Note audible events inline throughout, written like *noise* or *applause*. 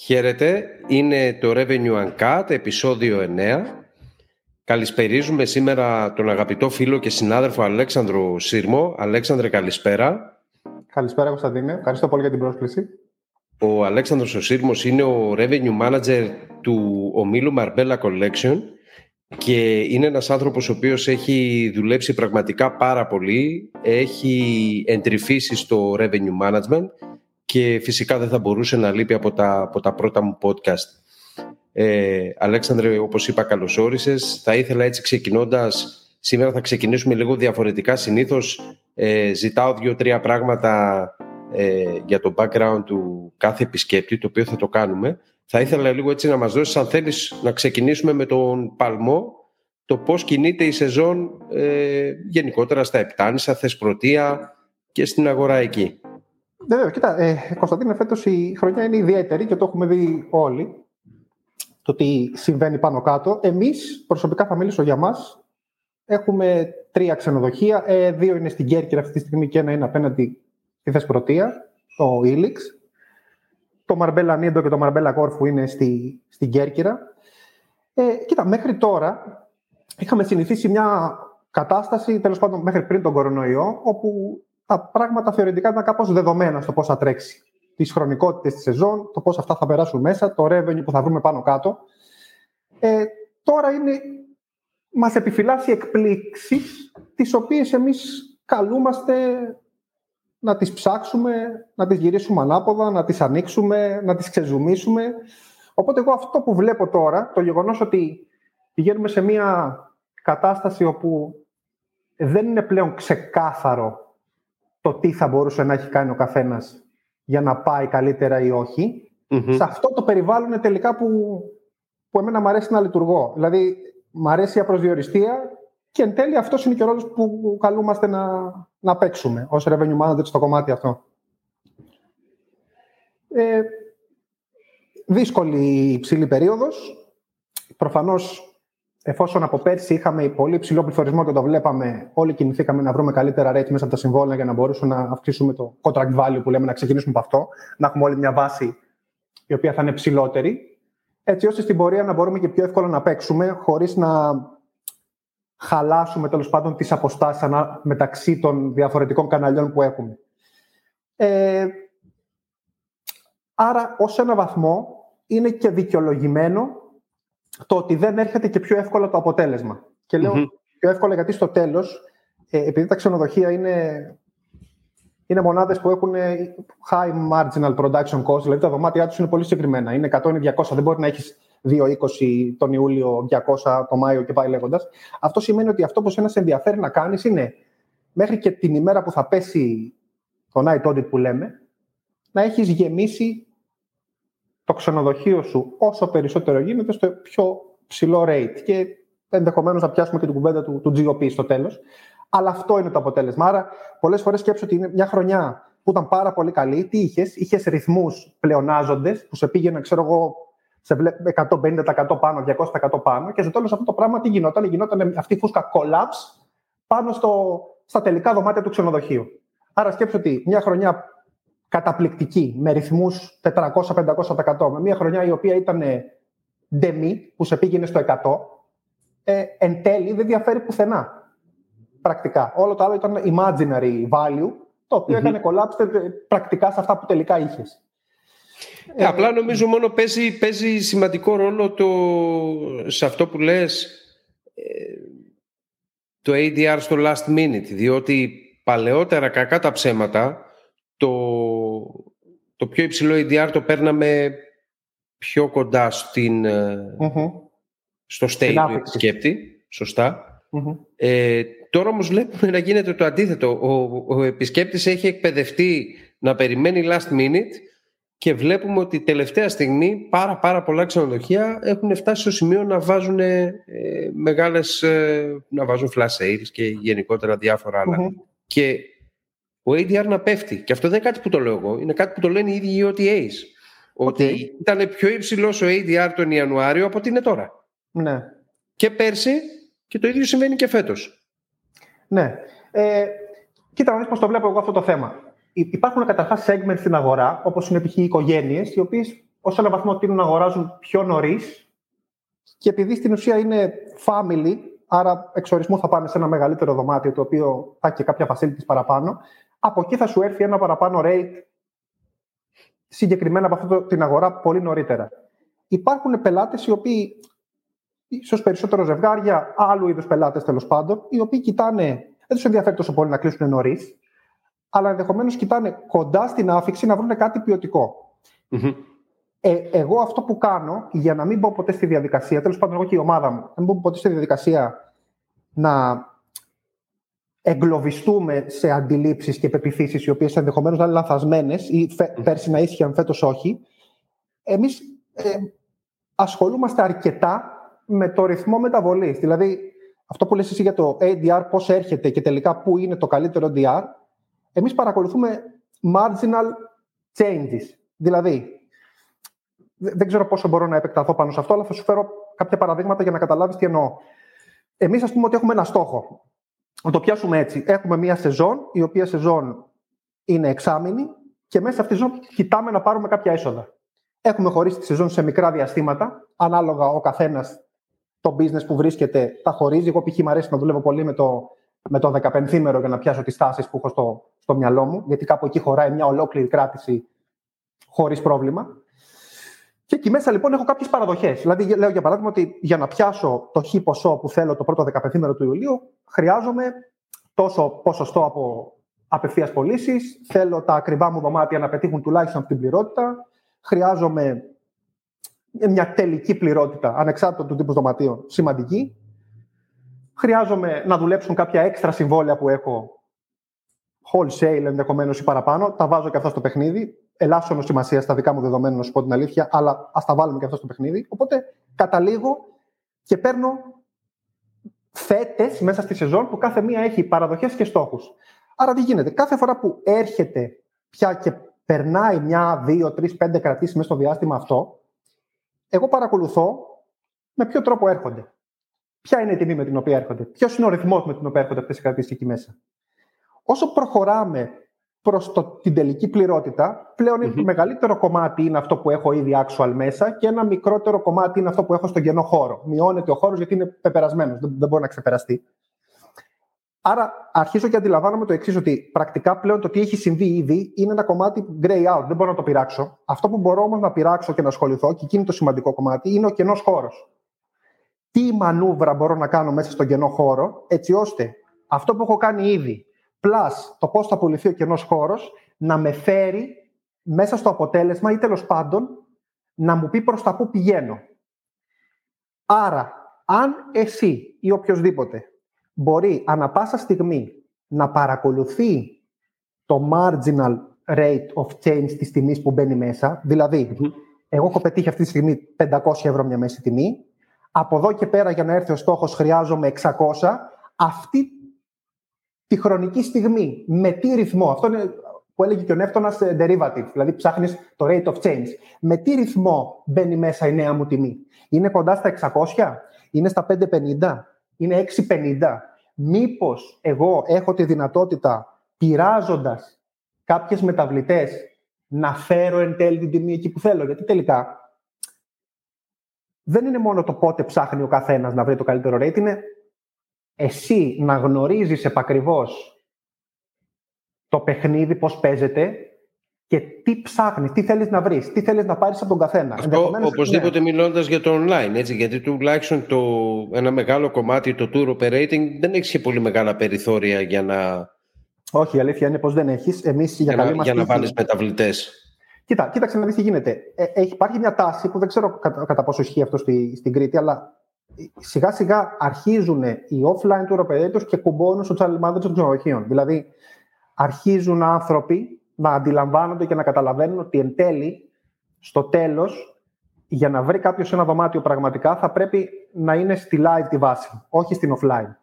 Χαίρετε, είναι το Revenue Uncut, επεισόδιο 9. Καλησπερίζουμε σήμερα τον αγαπητό φίλο και συνάδελφο Αλέξανδρο Σύρμο. Αλέξανδρε, καλησπέρα. Καλησπέρα, Κωνσταντίνε. Ευχαριστώ πολύ για την πρόσκληση. Ο Αλέξανδρος ο Σύρμος είναι ο Revenue Manager του ομίλου Marbella Collection και είναι ένας άνθρωπος ο οποίος έχει δουλέψει πραγματικά πάρα πολύ, έχει εντρυφήσει στο Revenue Management και φυσικά δεν θα μπορούσε να λείπει από τα, από τα πρώτα μου podcast. Ε, Αλέξανδρε, όπως είπα, καλώς όρισες. Θα ήθελα έτσι ξεκινώντας, σήμερα θα ξεκινήσουμε λίγο διαφορετικά. Συνήθως ε, ζητάω δύο-τρία πράγματα ε, για το background του κάθε επισκέπτη, το οποίο θα το κάνουμε. Θα ήθελα λίγο έτσι να μας δώσεις, αν θέλεις, να ξεκινήσουμε με τον Παλμό, το πώς κινείται η σεζόν ε, γενικότερα στα Επτάνησα, Θεσπρωτεία και στην αγορά εκεί. Βέβαια, κοίτα, ε, Κωνσταντίνε, φέτος η χρονιά είναι ιδιαίτερη και το έχουμε δει όλοι. Το τι συμβαίνει πάνω κάτω. Εμείς, προσωπικά θα μιλήσω για μας. Έχουμε τρία ξενοδοχεία. Ε, δύο είναι στην Κέρκυρα αυτή τη στιγμή και ένα είναι απέναντι στη Θεσπρωτεία, το Ήλιξ. Το Μαρμπέλα Νίντο και το Μαρμπέλα Κόρφου είναι στη, στην Κέρκυρα. Ε, κοίτα, μέχρι τώρα είχαμε συνηθίσει μια κατάσταση, τέλος πάντων μέχρι πριν τον κορονοϊό, όπου τα πράγματα θεωρητικά ήταν κάπως δεδομένα στο πώς θα τρέξει. Τις χρονικότητες της σεζόν, το πώς αυτά θα περάσουν μέσα, το revenue που θα βρούμε πάνω κάτω. Ε, τώρα είναι, μας επιφυλάσσει εκπλήξεις, τις οποίες εμείς καλούμαστε να τις ψάξουμε, να τις γυρίσουμε ανάποδα, να τις ανοίξουμε, να τις ξεζουμίσουμε. Οπότε εγώ αυτό που βλέπω τώρα, το γεγονός ότι πηγαίνουμε σε μια κατάσταση όπου δεν είναι πλέον ξεκάθαρο το τι θα μπορούσε να έχει κάνει ο καθένας για να πάει καλύτερα ή Σε αυτό το περιβάλλον τελικά που, που εμένα μου αρέσει να λειτουργώ. Δηλαδή, μου αρέσει η απροσδιοριστία και εν τέλει αυτός είναι και ο ρόλος που καλούμαστε να, να παίξουμε ως revenue manager στο κομμάτι αυτό. Ε, δύσκολη υψηλή περίοδος. Προφανώς εφόσον από πέρσι είχαμε πολύ ψηλό πληθωρισμό και το βλέπαμε, όλοι κινηθήκαμε να βρούμε καλύτερα rates μέσα από τα συμβόλαια για να μπορούσαμε να αυξήσουμε το contract value που λέμε, να ξεκινήσουμε από αυτό, να έχουμε όλη μια βάση η οποία θα είναι ψηλότερη, έτσι ώστε στην πορεία να μπορούμε και πιο εύκολα να παίξουμε χωρίς να χαλάσουμε τέλος πάντων τις αποστάσεις μεταξύ των διαφορετικών καναλιών που έχουμε. Ε, άρα, ως ένα βαθμό, είναι και δικαιολογημένο το ότι δεν έρχεται και πιο εύκολα το αποτέλεσμα. Και λεω πιο εύκολα γιατί στο τέλος, ε, επειδή τα ξενοδοχεία είναι, είναι μονάδες που έχουν high marginal production cost, δηλαδή τα δωμάτια τους είναι πολύ συγκεκριμένα. Είναι 100 200, δεν μπορεί να έχεις 2,20 τον Ιούλιο, 200 το Μάιο και πάει λέγοντας. Αυτό σημαίνει ότι αυτό που σε ενδιαφέρει να κάνεις είναι μέχρι και την ημέρα που θα πέσει το night audit που λέμε, να έχεις γεμίσει το ξενοδοχείο σου όσο περισσότερο γίνεται στο πιο ψηλό rate και ενδεχομένως να πιάσουμε και την κουβέντα του, του GOP στο τέλος. Αλλά αυτό είναι το αποτέλεσμα. Άρα, πολλές φορές σκέψω ότι είναι μια χρονιά που ήταν πάρα πολύ καλή. Τι είχες, είχες ρυθμούς πλεονάζοντες που σε πήγαινε, ξέρω εγώ, σε 150% πάνω, 200% πάνω. Και στο τέλος αυτό το πράγμα τι γινόταν, γινόταν αυτή η φούσκα collapse πάνω στο, στα τελικά δωμάτια του ξενοδοχείου. Άρα σκέψω ότι μια χρονιά καταπληκτική, με ρυθμούς 400-500%, με μια χρονιά η οποία ήταν ντεμή, που σε πήγαινε στο 100, ε, εν τέλει δεν διαφέρει πουθενά. Πρακτικά. Όλο το άλλο ήταν imaginary value, το οποίο mm-hmm. έκανε collapse ε, πρακτικά σε αυτά που τελικά είχες. Ε, απλά νομίζω μόνο παίζει, παίζει σημαντικό ρόλο το, σε αυτό που λες ε, το ADR στο last minute, διότι παλαιότερα κακά τα ψέματα το, το πιο υψηλό ADR το παίρναμε πιο κοντά στην, mm στο state του επισκέπτη. Ε, τώρα όμως βλέπουμε να γίνεται το αντίθετο. Ο, ο επισκέπτης έχει εκπαιδευτεί να περιμένει last minute και βλέπουμε ότι τελευταία στιγμή πάρα πάρα πολλά ξενοδοχεία έχουν φτάσει στο σημείο να βάζουν ε, μεγάλες, ε, να βάζουν flash sales και γενικότερα διάφορα Και ο ADR να πέφτει. Και αυτό δεν είναι κάτι που το λέω εγώ, είναι κάτι που το λένε οι ίδιοι οι OTAs. Ότι ήταν πιο υψηλός ο ADR τον Ιανουάριο από ότι είναι τώρα. Ναι. Και πέρσι και το ίδιο συμβαίνει και φέτος. Ναι. Ε, κοίτα, να δεις πώς το βλέπω εγώ αυτό το θέμα. Υπάρχουν καταρχάς segments στην αγορά, όπως είναι π.χ. οι οικογένειες, οι οποίες ως ένα βαθμό τείνουν να αγοράζουν πιο νωρίς και επειδή στην ουσία είναι family, άρα εξορισμού θα πάνε σε ένα μεγαλύτερο δωμάτιο το οποίο θα έχει και κάποια facilities παραπάνω, από εκεί θα σου έρθει ένα παραπάνω rate συγκεκριμένα από αυτή την αγορά πολύ νωρίτερα. Υπάρχουν πελάτες οι οποίοι, ίσως περισσότερο ζευγάρια, άλλου είδους πελάτες τέλος πάντων, οι οποίοι κοιτάνε, δεν τους ενδιαφέρει τόσο πολύ να κλείσουν νωρίς, αλλά ενδεχομένως κοιτάνε κοντά στην άφηξη να βρουν κάτι Ε, εγώ αυτό που κάνω, για να μην μπω ποτέ στη διαδικασία, τέλος πάντων εγώ και η ομάδα μου, να μην μπω ποτέ στη διαδικασία να εγκλωβιστούμε σε αντιλήψεις και πεπιθήσεις οι οποίες ενδεχομένως να είναι λανθασμένες ή φε, πέρσι να ίσχυαν φέτος όχι. Εμείς ε, ασχολούμαστε αρκετά με το ρυθμό μεταβολής. Δηλαδή, αυτό που λες εσύ για το ADR, πώς έρχεται και τελικά πού είναι το καλύτερο DR, εμείς παρακολουθούμε marginal changes. Δηλαδή, δεν ξέρω πόσο μπορώ να επεκταθώ πάνω σε αυτό, αλλά θα σου φέρω κάποια παραδείγματα για να καταλάβεις τι εννοώ. Εμείς, ας πούμε, ότι έχουμε ένα στόχο. Να το πιάσουμε έτσι. Έχουμε μία σεζόν, η οποία σεζόν είναι εξάμηνη και μέσα σε αυτή τη σεζόν κοιτάμε να πάρουμε κάποια έσοδα. Έχουμε χωρίσει τη σεζόν σε μικρά διαστήματα, ανάλογα ο καθένας το business που βρίσκεται τα χωρίζει. Εγώ, π.χ. μου αρέσει να δουλεύω πολύ με το, με το 15 μέρο για να πιάσω τις τάσεις που έχω στο, στο μυαλό μου, γιατί κάπου εκεί χωράει μια ολόκληρη κράτηση χωρίς πρόβλημα. Και εκεί μέσα λοιπόν έχω κάποιες παραδοχές. Δηλαδή, λέω για παράδειγμα ότι για να πιάσω το χ ποσό που θέλω το πρώτο 15 μέρο του Ιουλίου, χρειάζομαι τόσο ποσοστό από απευθείας πωλήσεις. Θέλω τα ακριβά μου δωμάτια να πετύχουν τουλάχιστον αυτή την πληρότητα. Χρειάζομαι μια τελική πληρότητα, ανεξάρτητα του τύπου δωματίων, σημαντική. Χρειάζομαι να δουλέψουν κάποια έξτρα συμβόλαια που έχω, wholesale ενδεχομένως ή παραπάνω. Τα βάζω και αυτά στο παιχνίδι ελάσσονο σημασία στα δικά μου δεδομένα, να σου πω την αλήθεια, αλλά ας τα βάλουμε και αυτό στο παιχνίδι. Οπότε καταλήγω και παίρνω φέτε μέσα στη σεζόν που κάθε μία έχει παραδοχές και στόχους. Άρα τι γίνεται, κάθε φορά που έρχεται πια και περνάει μια, δύο, τρεις, πέντε κρατήσεις μέσα στο διάστημα αυτό, εγώ παρακολουθώ με ποιο τρόπο έρχονται. Ποια είναι η τιμή με την οποία έρχονται, ποιος είναι ο ρυθμός με τον οποίο έρχονται αυτές οι κρατήσεις εκεί μέσα. Όσο προχωράμε προς την τελική πληρότητα, πλέον mm-hmm. μεγαλύτερο κομμάτι είναι αυτό που έχω ήδη actual μέσα και ένα μικρότερο κομμάτι είναι αυτό που έχω στον κενό χώρο. Μειώνεται ο χώρος γιατί είναι πεπερασμένος, δεν, δεν μπορεί να ξεπεραστεί. Άρα αρχίζω και αντιλαμβάνομαι το εξής, ότι πρακτικά πλέον το τι έχει συμβεί ήδη είναι ένα κομμάτι grey out. Δεν μπορώ να το πειράξω. Αυτό που μπορώ όμως να πειράξω και να ασχοληθώ, και εκεί είναι το σημαντικό κομμάτι, είναι ο κενός χώρος. Τι μανούβρα μπορώ να κάνω μέσα στον κενό χώρο, έτσι ώστε αυτό που έχω κάνει ήδη plus το πώς θα απολυθεί ο κενός χώρος, να με φέρει μέσα στο αποτέλεσμα ή τέλος πάντων να μου πει προς τα πού πηγαίνω. Άρα, αν εσύ ή οποιοδήποτε μπορεί ανα πάσα στιγμή να παρακολουθεί το marginal rate of change της τιμής που μπαίνει μέσα, δηλαδη εγώ έχω πετύχει αυτή τη στιγμή 500 ευρώ μια μέση τιμή, από εδώ και πέρα για να έρθει ο στόχος χρειάζομαι 600, αυτή τη χρονική στιγμή. Με τι ρυθμό. Αυτό είναι που έλεγε και ο Νεύτωνας ε, derivative, δηλαδή ψάχνεις το rate of change. Με τι ρυθμό μπαίνει μέσα η νέα μου τιμή; Είναι κοντά στα 600, είναι στα 550, είναι 650. Μήπως εγώ έχω τη δυνατότητα, πειράζοντας κάποιες μεταβλητές, να φέρω εν τέλει την τιμή εκεί που θέλω; Γιατί τελικά δεν είναι μόνο το πότε ψάχνει ο καθένας να βρει το καλύτερο rate, είναι εσύ να γνωρίζεις επακριβώς το παιχνίδι, πώς παίζεται και τι ψάχνεις, τι θέλεις να βρεις, τι θέλεις να πάρεις από τον καθένα. Αυτό οπωσδήποτε ναι. μιλώντας για το online, έτσι, γιατί τουλάχιστον το, ένα μεγάλο κομμάτι, το tour operating, δεν έχεις και πολύ μεγάλα περιθώρια για να... Όχι, η αλήθεια είναι πως δεν έχεις. Εμείς για, για, να, για να βάλεις μεταβλητές. Κοίτα, κοίταξε να δεις τι γίνεται. Ε, έχει, υπάρχει μια τάση που δεν ξέρω κατά, κατά πόσο ισχύει αυτό στη, στην Κρήτη, αλλά σιγά σιγά αρχίζουν οι offline tour operators και κουμπώνουν στο channel management των ξενοδοχείων. Δηλαδή, αρχίζουν άνθρωποι να αντιλαμβάνονται και να καταλαβαίνουν ότι εν τέλει, στο τέλος, για να βρει κάποιος ένα δωμάτιο πραγματικά, θα πρέπει να είναι στη live τη βάση, όχι στην offline.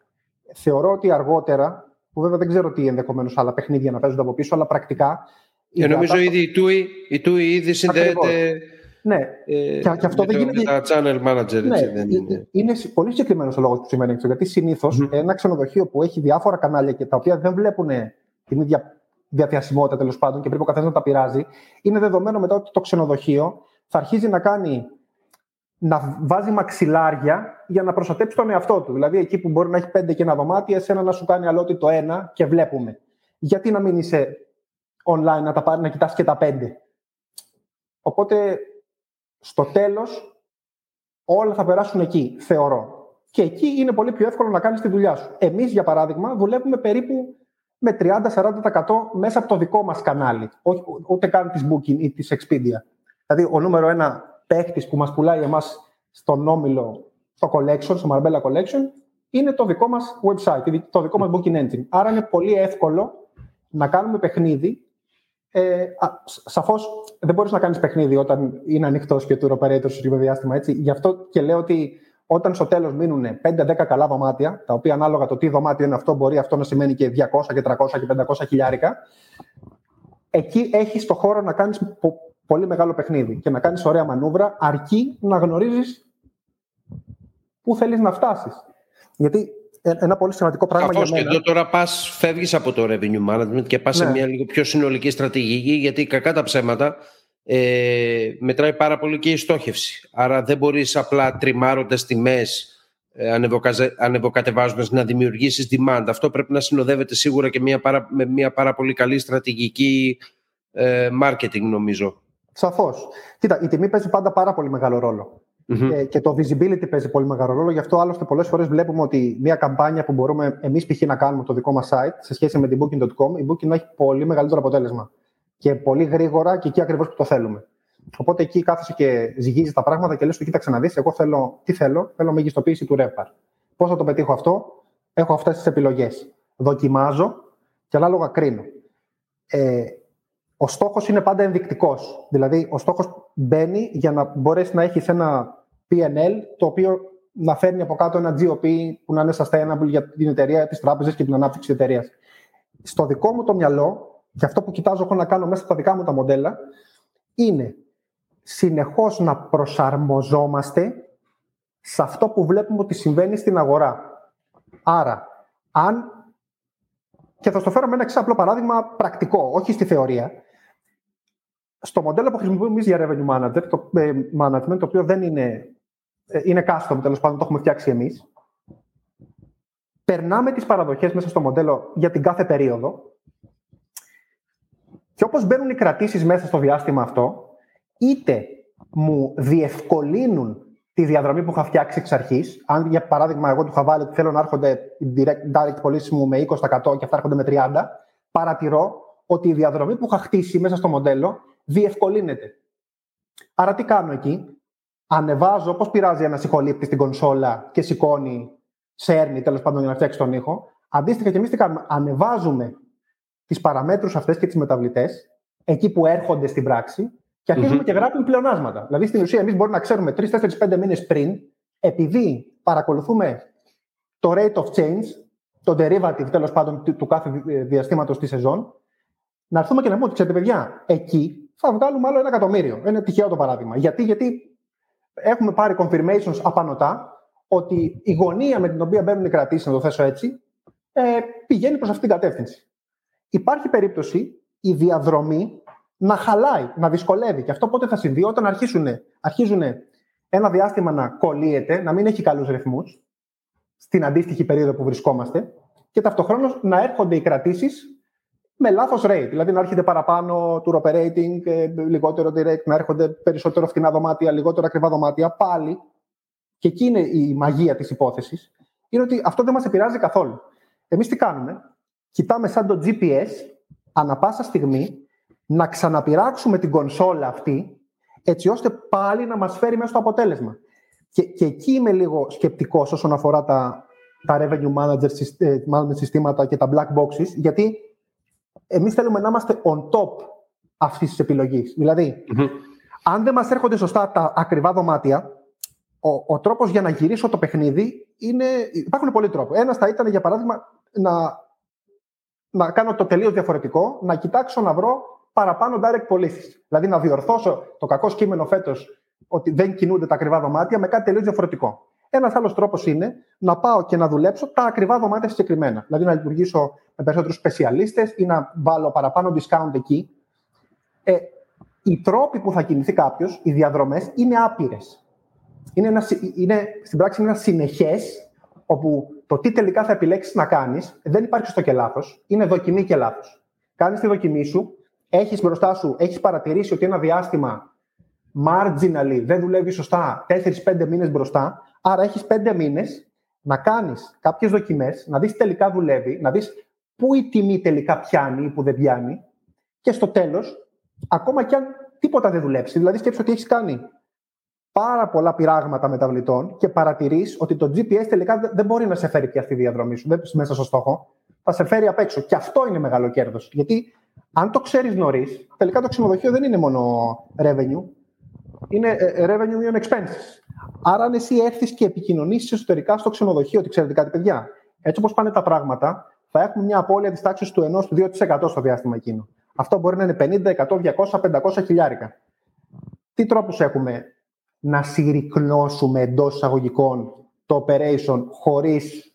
Θεωρώ ότι αργότερα, που βέβαια δεν ξέρω τι ενδεχομένως άλλα παιχνίδια να παίζονται από πίσω, αλλά πρακτικά. Και νομίζω ήδη η TUI, η TUI ήδη συνδέεται ναι. Ε, και, και αυτό δεν γίνεται. Τα channel manager, ναι, έτσι, δεν είναι. Είναι πολύ συγκεκριμένος ο λόγος που σημαίνει αυτό. Γιατί συνήθως mm-hmm. ένα ξενοδοχείο που έχει διάφορα κανάλια και τα οποία δεν βλέπουν την ίδια διαθεσιμότητα τέλος πάντων και πρέπει ο καθένας να τα πειράζει, είναι δεδομένο μετά ότι το ξενοδοχείο θα αρχίζει να κάνει να βάζει μαξιλάρια για να προστατέψει τον εαυτό του. Δηλαδή, εκεί που μπορεί να έχει πέντε και ένα δωμάτιο, εσένα να σου κάνει αλότι το ένα και βλέπουμε. Γιατί να μην είσαι online να, τα πάρει, να κοιτάς και τα πέντε; Οπότε, στο τέλος, όλα θα περάσουν εκεί, θεωρώ. Και εκεί είναι πολύ πιο εύκολο να κάνεις τη δουλειά σου. Εμείς, για παράδειγμα, δουλεύουμε περίπου με 30-40% μέσα από το δικό μας κανάλι. Όχι, ούτε καν της Booking ή της Expedia. Δηλαδή, ο νούμερο ένα παίχτης που μας πουλάει εμάς στον όμιλο, στο collection, στο Marbella Collection, είναι το δικό μας website, το δικό μας booking engine. Άρα είναι πολύ εύκολο να κάνουμε παιχνίδι. Ε, Σαφώς δεν μπορείς να κάνεις παιχνίδι όταν είναι ανοιχτός και του operator στο διάστημα. Έτσι. Γι' αυτό και λέω ότι όταν στο τέλος μείνουν 5-10 καλά δωμάτια, τα οποία ανάλογα το τι δωμάτιο είναι αυτό, μπορεί αυτό να σημαίνει και 200 και 300 και 500 χιλιάρικα, εκεί έχεις το χώρο να κάνεις πολύ μεγάλο παιχνίδι και να κάνεις ωραία μανούβρα, αρκεί να γνωρίζεις πού θέλεις να φτάσεις. Γιατί ε, ένα πολύ σημαντικό πράγμα Καθώς για μένα... και εδώ τώρα πας, φεύγεις από το revenue management και πας σε ναι. μια λίγο πιο συνολική στρατηγική γιατί κακά τα ψέματα ε, μετράει πάρα πολύ και η στόχευση. Άρα δεν μπορείς απλά τριμάροντας τιμές ε, ανεβοκατεβάζοντας να δημιουργήσεις demand. Αυτό πρέπει να συνοδεύεται σίγουρα και μια πάρα, με μια πάρα πολύ καλή στρατηγική ε, marketing νομίζω. Σαφώς. Κοίτα, η τιμή παίζει πάντα πάρα πολύ μεγάλο ρόλο. Mm-hmm. Και, το visibility παίζει πολύ μεγάλο ρόλο. Γι' αυτό άλλωστε πολλές φορές βλέπουμε ότι μια καμπάνια που μπορούμε εμείς π.χ. να κάνουμε το δικό μας site σε σχέση με την Booking.com, η Booking να έχει πολύ μεγαλύτερο αποτέλεσμα. Και πολύ γρήγορα και εκεί ακριβώς που το θέλουμε. Οπότε εκεί κάθεσαι και ζυγίζεις τα πράγματα και λες: Κοίταξε να δεις, εγώ θέλω, τι θέλω, θέλω μεγιστοποίηση του RevPAR. Πώς θα το πετύχω αυτό, έχω αυτές τις επιλογές. Δοκιμάζω και ανάλογα κρίνω. Ε, ο στόχος είναι πάντα ενδεικτικός. Δηλαδή, ο στόχος μπαίνει για να μπορέσει να έχεις ένα PNL το οποίο να φέρνει από κάτω ένα GOP που να είναι sustainable για την εταιρεία, τις τράπεζες και την ανάπτυξη της εταιρείας. Στο δικό μου το μυαλό, και αυτό που κοιτάζω εγώ να κάνω μέσα στα δικά μου τα μοντέλα, είναι συνεχώς να προσαρμοζόμαστε σε αυτό που βλέπουμε ότι συμβαίνει στην αγορά. Άρα, αν. Και θα στο φέρω με ένα εξάπλο παράδειγμα πρακτικό, όχι στη θεωρία στο μοντέλο που χρησιμοποιούμε εμείς για revenue manager, το ε, management, το οποίο δεν είναι, ε, είναι custom, τέλος πάντων το έχουμε φτιάξει εμείς, περνάμε τις παραδοχές μέσα στο μοντέλο για την κάθε περίοδο. Και όπως μπαίνουν οι κρατήσεις μέσα στο διάστημα αυτό, είτε μου διευκολύνουν τη διαδρομή που είχα φτιάξει εξ αρχής. Αν για παράδειγμα, εγώ του είχα βάλει ότι θέλω να έρχονται direct, direct πωλήσει μου με 20% και αυτά έρχονται με 30%, παρατηρώ ότι η διαδρομή που είχα χτίσει μέσα στο μοντέλο διευκολύνεται. Άρα τι κάνω εκεί; Ανεβάζω, πώ πειράζει ένα ηχολήπτη στην κονσόλα και σηκώνει, σέρνει τέλος πάντων για να φτιάξει τον ήχο. Αντίστοιχα και εμείς τι κάνουμε; Ανεβάζουμε τις παραμέτρους αυτές και τις μεταβλητές εκεί που έρχονται στην πράξη και αρχιζουμε και γράφουμε πλεονάσματα. Δηλαδή στην ουσία εμείς μπορούμε να ξέρουμε 3-4-5 μήνες πριν, επειδή παρακολουθούμε το rate of change, το derivative τέλος πάντων του κάθε διαστήματος της σεζόν, να έρθουμε και να πούμε ότι ξέρετε, παιδιά, εκεί θα βγάλουμε άλλο ένα εκατομμύριο. Είναι τυχαίο το παράδειγμα. Γιατί, γιατί έχουμε πάρει confirmations απανοτά ότι η γωνία με την οποία μπαίνουν οι κρατήσεις, να το θέσω έτσι, ε, πηγαίνει προς αυτήν την κατεύθυνση. Υπάρχει περίπτωση η διαδρομή να χαλάει, να δυσκολεύει. Και αυτό πότε θα συμβεί, όταν αρχίσουν, αρχίζουν ένα διάστημα να κολλείεται, να μην έχει καλούς ρυθμούς, στην αντίστοιχη περίοδο που βρισκόμαστε, και ταυτοχρόνως να έρχονται οι κρατήσεις με λάθος rate. Δηλαδή να έρχεται παραπάνω tour operating, ε, λιγότερο direct, να έρχονται περισσότερο φθηνά δωμάτια, λιγότερο ακριβά δωμάτια. Πάλι, και εκεί είναι η μαγεία της υπόθεσης, είναι ότι αυτό δεν μας επηρεάζει καθόλου. Εμείς τι κάνουμε, κοιτάμε σαν το GPS ανα πάσα στιγμή να ξαναπειράξουμε την κονσόλα αυτή, έτσι ώστε πάλι να μας φέρει μέσα στο αποτέλεσμα. Και, και εκεί είμαι λίγο σκεπτικός όσον αφορά τα, τα revenue manager, ε, management συστήματα και τα black boxes, γιατί εμείς θέλουμε να είμαστε on top αυτής της επιλογής. δηλαδη αν δεν μας έρχονται σωστά τα ακριβά δωμάτια, ο, ο τρόπος για να γυρίσω το παιχνίδι είναι... Υπάρχουν πολλοί τρόποι. Ένας θα ήταν, για παράδειγμα, να, να κάνω το τελείως διαφορετικό, να κοιτάξω να βρω παραπάνω direct πωλήσεις. Δηλαδή να διορθώσω το κακό σκήμενο φέτος ότι δεν κινούνται τα ακριβά δωμάτια με κάτι τελείως διαφορετικό. Ένας άλλος τρόπος είναι να πάω και να δουλέψω τα ακριβά δωμάτια συγκεκριμένα. Δηλαδή να λειτουργήσω με περισσότερους σπεσιαλίστες ή να βάλω παραπάνω discount εκεί. Ε, οι τρόποι που θα κινηθεί κάποιος, οι διαδρομές, είναι άπειρες. Είναι, ένα, είναι στην πράξη είναι ένα συνεχές, όπου το τι τελικά θα επιλέξεις να κάνεις δεν υπάρχει στο και λάθος. Είναι δοκιμή και λάθος. Κάνεις τη δοκιμή σου, έχεις μπροστά σου, έχεις παρατηρήσει ότι ένα διάστημα marginally δεν δουλεύει σωστά 4-5 μήνες μπροστά. Άρα έχεις 5 μήνες να κάνεις κάποιες δοκιμές, να δεις τελικά δουλεύει, να δεις πού η τιμή τελικά πιάνει ή που δεν πιάνει. Και στο τέλος, ακόμα κι αν τίποτα δεν δουλέψει, δηλαδή σκέψει ότι έχεις κάνει πάρα πολλά πειράγματα μεταβλητών και παρατηρείς ότι το GPS τελικά δεν μπορεί να σε φέρει πια στη διαδρομή σου, δεν μέσα στο στόχο. Θα σε φέρει απ' έξω. Και αυτό είναι μεγάλο κέρδος. Γιατί αν το ξέρεις νωρίς, τελικά το ξενοδοχείο δεν είναι μόνο revenue, είναι ε, ε, revenue and expenses. Άρα, αν εσύ έρθεις και επικοινωνήσεις εσωτερικά στο ξενοδοχείο, ότι ξέρετε κάτι, παιδιά, έτσι όπως πάνε τα πράγματα, θα έχουμε μια απώλεια της τάξης του 1-2% στο διάστημα εκείνο. Αυτό μπορεί να είναι 50, 100, 200, 500 χιλιάρικα. Τι τρόπους έχουμε να συρρυκνώσουμε εντός εισαγωγικών το operation χωρίς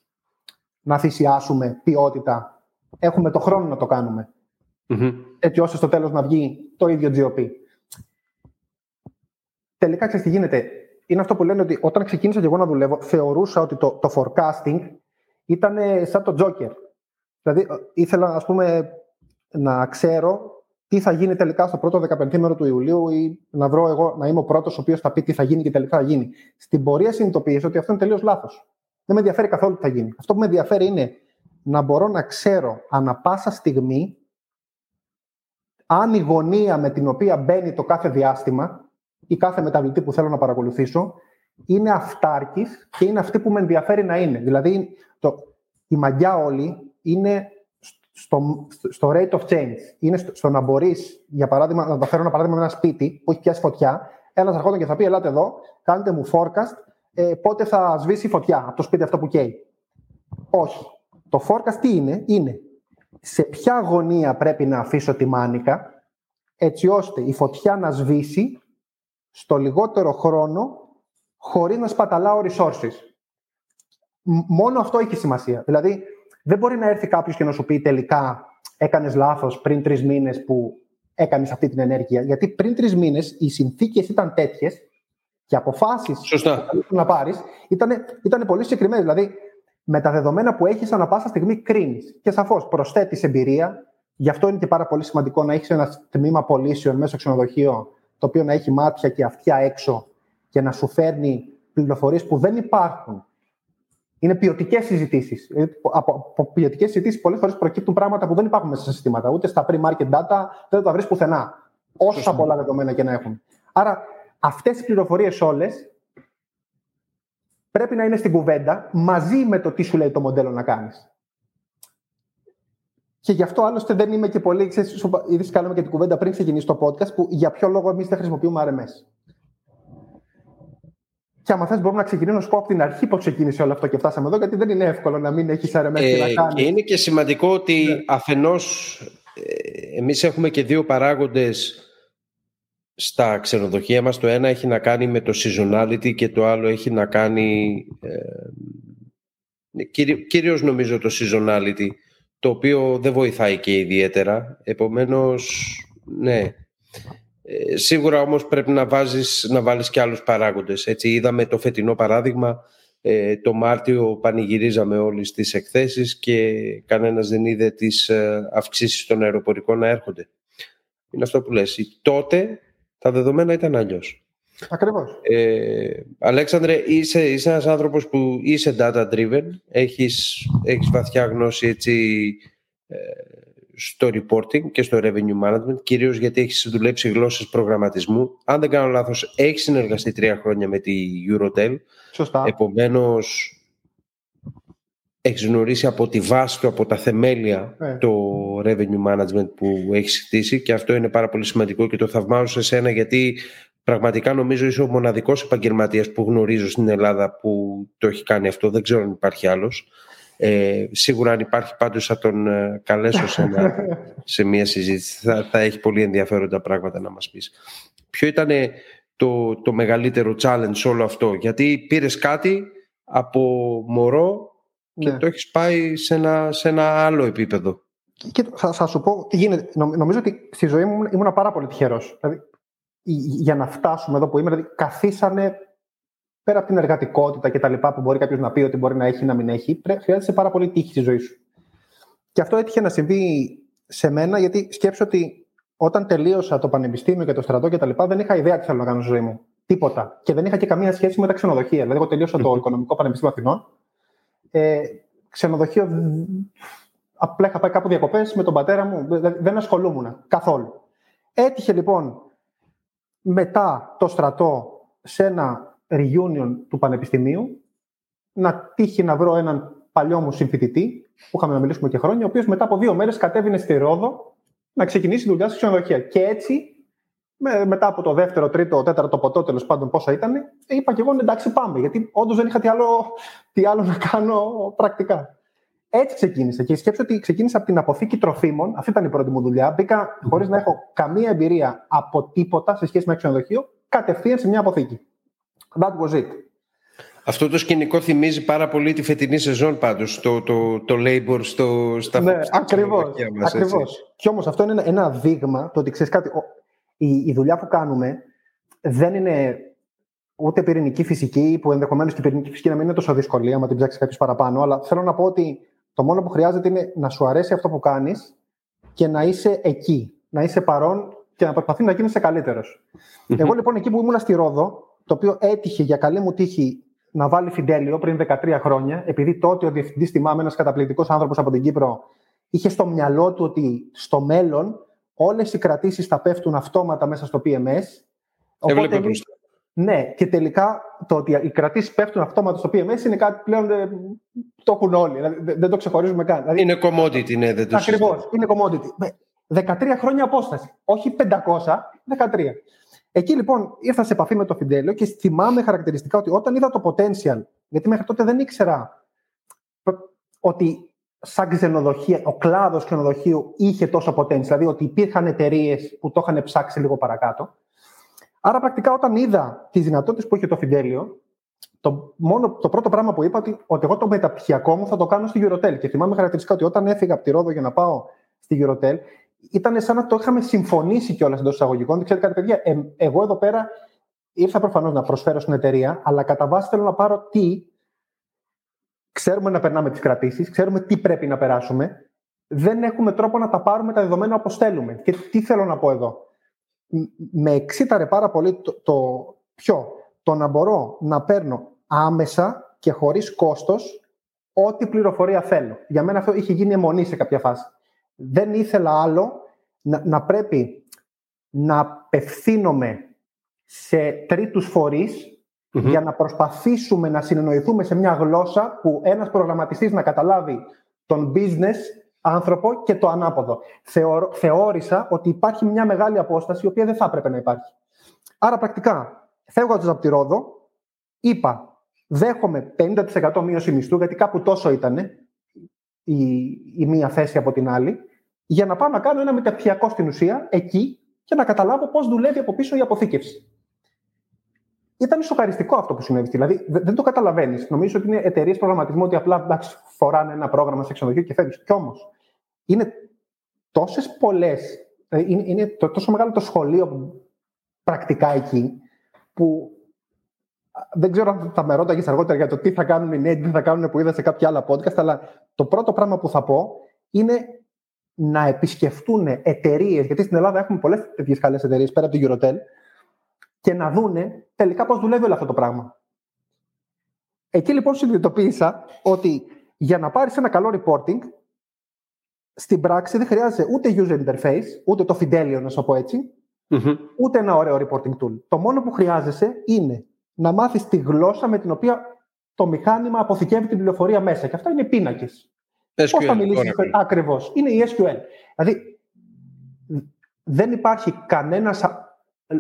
να θυσιάσουμε ποιότητα; Έχουμε το χρόνο να το κάνουμε. Mm-hmm. Έτσι ώστε στο τέλος να βγει το ίδιο GOP. Τελικά, ξέρεις τι γίνεται; Είναι αυτό που λένε ότι όταν ξεκίνησα και εγώ να δουλεύω, θεωρούσα ότι το, το forecasting ήταν σαν το Joker. Δηλαδή, ήθελα, ας πούμε, να ξέρω τι θα γίνει τελικά στο πρώτο 15 μέρο του Ιουλίου ή να βρω εγώ να είμαι ο πρώτος ο οποίος θα πει τι θα γίνει και τελικά θα γίνει. Στην πορεία συνειδητοποίησα ότι αυτό είναι τελείως λάθος. Δεν με ενδιαφέρει καθόλου τι θα γίνει. Αυτό που με ενδιαφέρει είναι να μπορώ να ξέρω ανα πάσα στιγμή αν η γωνία με την οποία μπαίνει το κάθε διάστημα ή κάθε μεταβλητή που θέλω να παρακολουθήσω είναι αυτάρκης και είναι αυτή που με ενδιαφέρει να είναι. Δηλαδή, το, η μαγιά όλη είναι στο, στο rate of change. Είναι στο, στο να μπορείς, για παράδειγμα, να το φέρω ένα παράδειγμα με ένα σπίτι που έχει πιάσει φωτιά. Ένας ερχόταν και θα πει: Ελάτε εδώ, κάντε μου forecast ε, πότε θα σβήσει η φωτιά από το σπίτι αυτό που καίει. Όχι. Το forecast τι είναι, είναι σε ποια γωνία πρέπει να αφήσω τη μάνικα έτσι ώστε η φωτιά να σβήσει στο λιγότερο χρόνο χωρίς να σπαταλάω resources. Μόνο αυτό έχει σημασία. Δηλαδή, δεν μπορεί να έρθει κάποιος και να σου πει τελικά έκανες λάθος πριν τρεις μήνες που έκανες αυτή την ενέργεια. Γιατί πριν τρεις μήνες οι συνθήκες ήταν τέτοιες και αποφάσεις που να πάρεις ήταν, ήταν πολύ συγκεκριμένες. Δηλαδή, με τα δεδομένα που έχεις, ανά πάσα στιγμή κρίνεις. Και σαφώς προσθέτεις εμπειρία. Γι' αυτό είναι και πάρα πολύ σημαντικό να έχεις ένα τμήμα πωλήσεων μέσα στο ξενοδοχείο, το οποίο να έχει μάτια και αυτιά έξω και να σου φέρνει πληροφορίες που δεν υπάρχουν είναι ποιοτικές συζητήσεις. Ε, από, από ποιοτικές συζητήσεις, πολλές φορές προκύπτουν πράγματα που δεν υπάρχουν μέσα σε συστήματα. Ούτε στα pre-market data δεν θα τα βρεις πουθενά. Όσα πολλά δεδομένα και να έχουν. Άρα, αυτές οι πληροφορίες όλες πρέπει να είναι στην κουβέντα μαζί με το τι σου λέει το μοντέλο να κάνεις. Και γι' αυτό άλλωστε δεν είμαι και πολύ. Ξέρεις, ήδη κάναμε και την κουβέντα πριν ξεκινήσει το podcast, που για ποιο λόγο εμείς δεν χρησιμοποιούμε RMS. Και άμα θες μπορούμε να ξεκινήσουμε να σου πω από την αρχή πώς ξεκίνησε όλο αυτό και φτάσαμε εδώ, γιατί δεν είναι εύκολο να μην έχεις RMS ε, και να κάνεις. Και είναι και σημαντικό ότι ναι. αφενός ε, εμείς έχουμε και δύο παράγοντες στα ξενοδοχεία μας. Το ένα έχει να κάνει με το seasonality και το άλλο έχει να κάνει ε, κυρίως νομίζω το seasonality το οποίο δεν βοηθάει και ιδιαίτερα. Επομένως, ναι, ε, σίγουρα όμως πρέπει να, βάζεις, να βάλεις και άλλους παράγοντες. Έτσι, είδαμε το φετινό παράδειγμα, ε, το Μάρτιο πανηγυρίζαμε όλοι στις εκθέσεις και κανένας δεν είδε τις ε, αυξήσεις των αεροπορικών να έρχονται. Είναι αυτό που λες. Τότε τα δεδομένα ήταν αλλιώς. Ακριβώς. Ε, Αλέξανδρε, είσαι, είσαι ένας άνθρωπος που είσαι data driven, έχεις, έχεις βαθιά γνώση έτσι, ε, στο reporting και στο revenue management, κυρίως γιατί έχεις δουλέψει γλώσσες προγραμματισμού. Αν δεν κάνω λάθος, έχεις συνεργαστεί τρία χρόνια με τη Eurotel. Σωστά. Επομένως, έχεις γνωρίσει από τη βάση του, από τα θεμέλια ε. το revenue management που έχεις χτίσει και αυτό είναι πάρα πολύ σημαντικό και το θαυμάζω σε σένα γιατί πραγματικά νομίζω είσαι ο μοναδικός επαγγελματίας που γνωρίζω στην Ελλάδα που το έχει κάνει αυτό. Δεν ξέρω αν υπάρχει άλλος. Ε, σίγουρα αν υπάρχει πάντως θα τον ε, καλέσω σε, *laughs* σε μια συζήτηση. Θα, θα έχει πολύ ενδιαφέροντα πράγματα να μας πεις. Ποιο ήταν το, το μεγαλύτερο challenge όλο αυτό; Γιατί πήρες κάτι από μωρό και ναι. το έχεις πάει σε ένα, σε ένα άλλο επίπεδο. Και θα, θα σου πω τι γίνεται. Νομίζω ότι στη ζωή μου ήμουν πάρα πολύ τυχερός. Δηλαδή, για να φτάσουμε εδώ που είμαι, δηλαδή καθίσανε πέρα από την εργατικότητα και τα λοιπά που μπορεί κάποιος να πει ότι μπορεί να έχει ή να μην έχει, χρειάζεται πάρα πολύ τύχη στη ζωή σου. Και αυτό έτυχε να συμβεί σε μένα, γιατί σκέψω ότι όταν τελείωσα το πανεπιστήμιο και το στρατό και τα λοιπά, δεν είχα ιδέα τι θέλω να κάνω στη ζωή μου. Τίποτα. Και δεν είχα και καμία σχέση με τα ξενοδοχεία. Δηλαδή, εγώ τελείωσα το Οικονομικό Πανεπιστήμιο Αθηνών. Ε, ξενοδοχείο. Απλά είχα πάει κάπου διακοπές με τον πατέρα μου. Δεν ασχολούμουν καθόλου. Έτυχε λοιπόν μετά το στρατό σε ένα reunion του Πανεπιστημίου να τύχει να βρω έναν παλιό μου συμφοιτητή που είχαμε να μιλήσουμε και χρόνια, ο οποίος μετά από δύο μέρες κατέβηνε στη Ρόδο να ξεκινήσει δουλειά στη ξενοδοχεία. Και έτσι, με, μετά από το δεύτερο, τρίτο, τέταρτο ποτό, τέλος πάντων πόσα ήταν, είπα και εγώ εντάξει, πάμε. Γιατί όντως δεν είχα τι άλλο, τι άλλο να κάνω πρακτικά. Έτσι ξεκίνησε. Και σκέψω ότι ξεκίνησα από την αποθήκη τροφίμων. Αυτή ήταν η πρώτη μου δουλειά. Μπήκα χωρίς να έχω καμία εμπειρία από τίποτα σε σχέση με ένα ξενοδοχείο, κατευθείαν σε μια αποθήκη. That was it. Αυτό το σκηνικό θυμίζει πάρα πολύ τη φετινή σεζόν πάντως, το, το, το labor στο, στα ναι, ακριβώς, μας, ακριβώς. Και όμως αυτό είναι ένα, ένα δείγμα, το ότι ξέρεις κάτι, η, η δουλειά που κάνουμε δεν είναι ούτε πυρηνική φυσική, που ενδεχομένως και η πυρηνική φυσική να μην είναι τόσο δυσκολία, άμα την ψάξεις κάποιος παραπάνω, αλλά θέλω να πω ότι το μόνο που χρειάζεται είναι να σου αρέσει αυτό που κάνεις και να είσαι εκεί, να είσαι παρόν και να προσπαθεί να γίνεσαι καλύτερος. Εγώ λοιπόν εκεί που ήμουν στη Ρόδο, το οποίο έτυχε για καλή μου τύχη να βάλει Φιντέλιο πριν 13 χρόνια, επειδή τότε ο διευθυντής, θυμάμαι, ένας καταπληκτικός άνθρωπος από την Κύπρο, είχε στο μυαλό του ότι στο μέλλον όλες οι κρατήσεις θα πέφτουν αυτόματα μέσα στο PMS. Οπότε, ναι, και τελικά το ότι οι κρατήσεις πέφτουν αυτόματα στο PMS είναι κάτι πλέον ε, το έχουν όλοι. Δηλαδή, δεν το ξεχωρίζουμε καν. Δηλαδή, είναι commodity, ναι, δεν το Ακριβώς, είναι commodity. 13 χρόνια απόσταση. Όχι 500, 13. Εκεί λοιπόν ήρθα σε επαφή με το Φιντέλιο και θυμάμαι χαρακτηριστικά ότι όταν είδα το potential, γιατί μέχρι τότε δεν ήξερα ότι σαν ξενοδοχεία, ο κλάδος ξενοδοχείου είχε τόσο potential, δηλαδή ότι υπήρχαν εταιρείες που το είχαν ψάξει λίγο παρακάτω. Άρα, πρακτικά, όταν είδα τις δυνατότητες που είχε το Φιντέλιο, το, μόνο, το πρώτο πράγμα που είπα ότι, ότι εγώ το μεταπτυχιακό μου θα το κάνω στη Eurotel. Και θυμάμαι χαρακτηριστικά ότι όταν έφυγα από τη Ρόδο για να πάω στη Eurotel, ήταν σαν να το είχαμε συμφωνήσει κιόλας εντός εισαγωγικών. Ξέρετε κάτι, παιδιά, ε, εγώ εδώ πέρα ήρθα προφανώς να προσφέρω στην εταιρεία, αλλά κατά βάση θέλω να πάρω τι. Ξέρουμε να περνάμε τις κρατήσεις, ξέρουμε τι πρέπει να περάσουμε. Δεν έχουμε τρόπο να τα πάρουμε τα δεδομένα όπως θέλουμε. Και τι θέλω να πω εδώ. Με εξήταρε πάρα πολύ το, το ποιο. Το να μπορώ να παίρνω άμεσα και χωρίς κόστος ό,τι πληροφορία θέλω. Για μένα αυτό είχε γίνει αιμονή σε κάποια φάση δεν ήθελα άλλο να, να πρέπει να απευθύνομαι σε τρίτους για να προσπαθήσουμε να συνεννοηθούμε σε μια γλώσσα που ένας προγραμματιστής να καταλάβει τον business άνθρωπο και το ανάποδο. θεώρησα ότι υπάρχει μια μεγάλη απόσταση η οποία δεν θα έπρεπε να υπάρχει. Άρα πρακτικά, φεύγοντας από τη Ρόδο, είπα δέχομαι 50% μείωση μισθού, γιατί κάπου τόσο ήταν η, η μία θέση από την άλλη για να πάω να κάνω ένα μεταπτυχιακό στην ουσία εκεί και να καταλάβω πώς δουλεύει από πίσω η αποθήκευση. Ήταν σοκαριστικό αυτό που συνέβη. Δηλαδή, δεν το καταλαβαίνεις. Νομίζω ότι είναι εταιρείες προγραμματισμού ότι απλά εντάξει, φοράνε ένα πρόγραμμα σε ξενοδοχείο και φεύγεις. Κι όμως είναι τόσες πολλές. Ε, είναι, είναι τόσο μεγάλο το σχολείο πρακτικά εκεί που δεν ξέρω αν θα με ρώταγες αργότερα για το τι θα κάνουν οι νέοι, τι θα κάνουν που είδα σε κάποια άλλα podcast, αλλά το πρώτο πράγμα που θα πω είναι να επισκεφτούν εταιρείες, γιατί στην Ελλάδα έχουμε πολλές τέτοιες καλές εταιρείες πέρα από την Eurotel, και να δούνε τελικά πώς δουλεύει όλο αυτό το πράγμα. Εκεί λοιπόν συνειδητοποίησα ότι για να πάρεις ένα καλό reporting, στην πράξη δεν χρειάζεται ούτε user interface, ούτε το Fidelio, να σου πω ετσι ούτε ένα ωραίο reporting tool. Το μόνο που χρειάζεσαι είναι να μάθεις τη γλώσσα με την οποία το μηχάνημα αποθηκεύει την πληροφορία μέσα. Και αυτά είναι πίνακες. Πώς θα μιλήσεις ακριβώς. Είναι η SQL. Δηλαδή, δεν υπάρχει κανένας.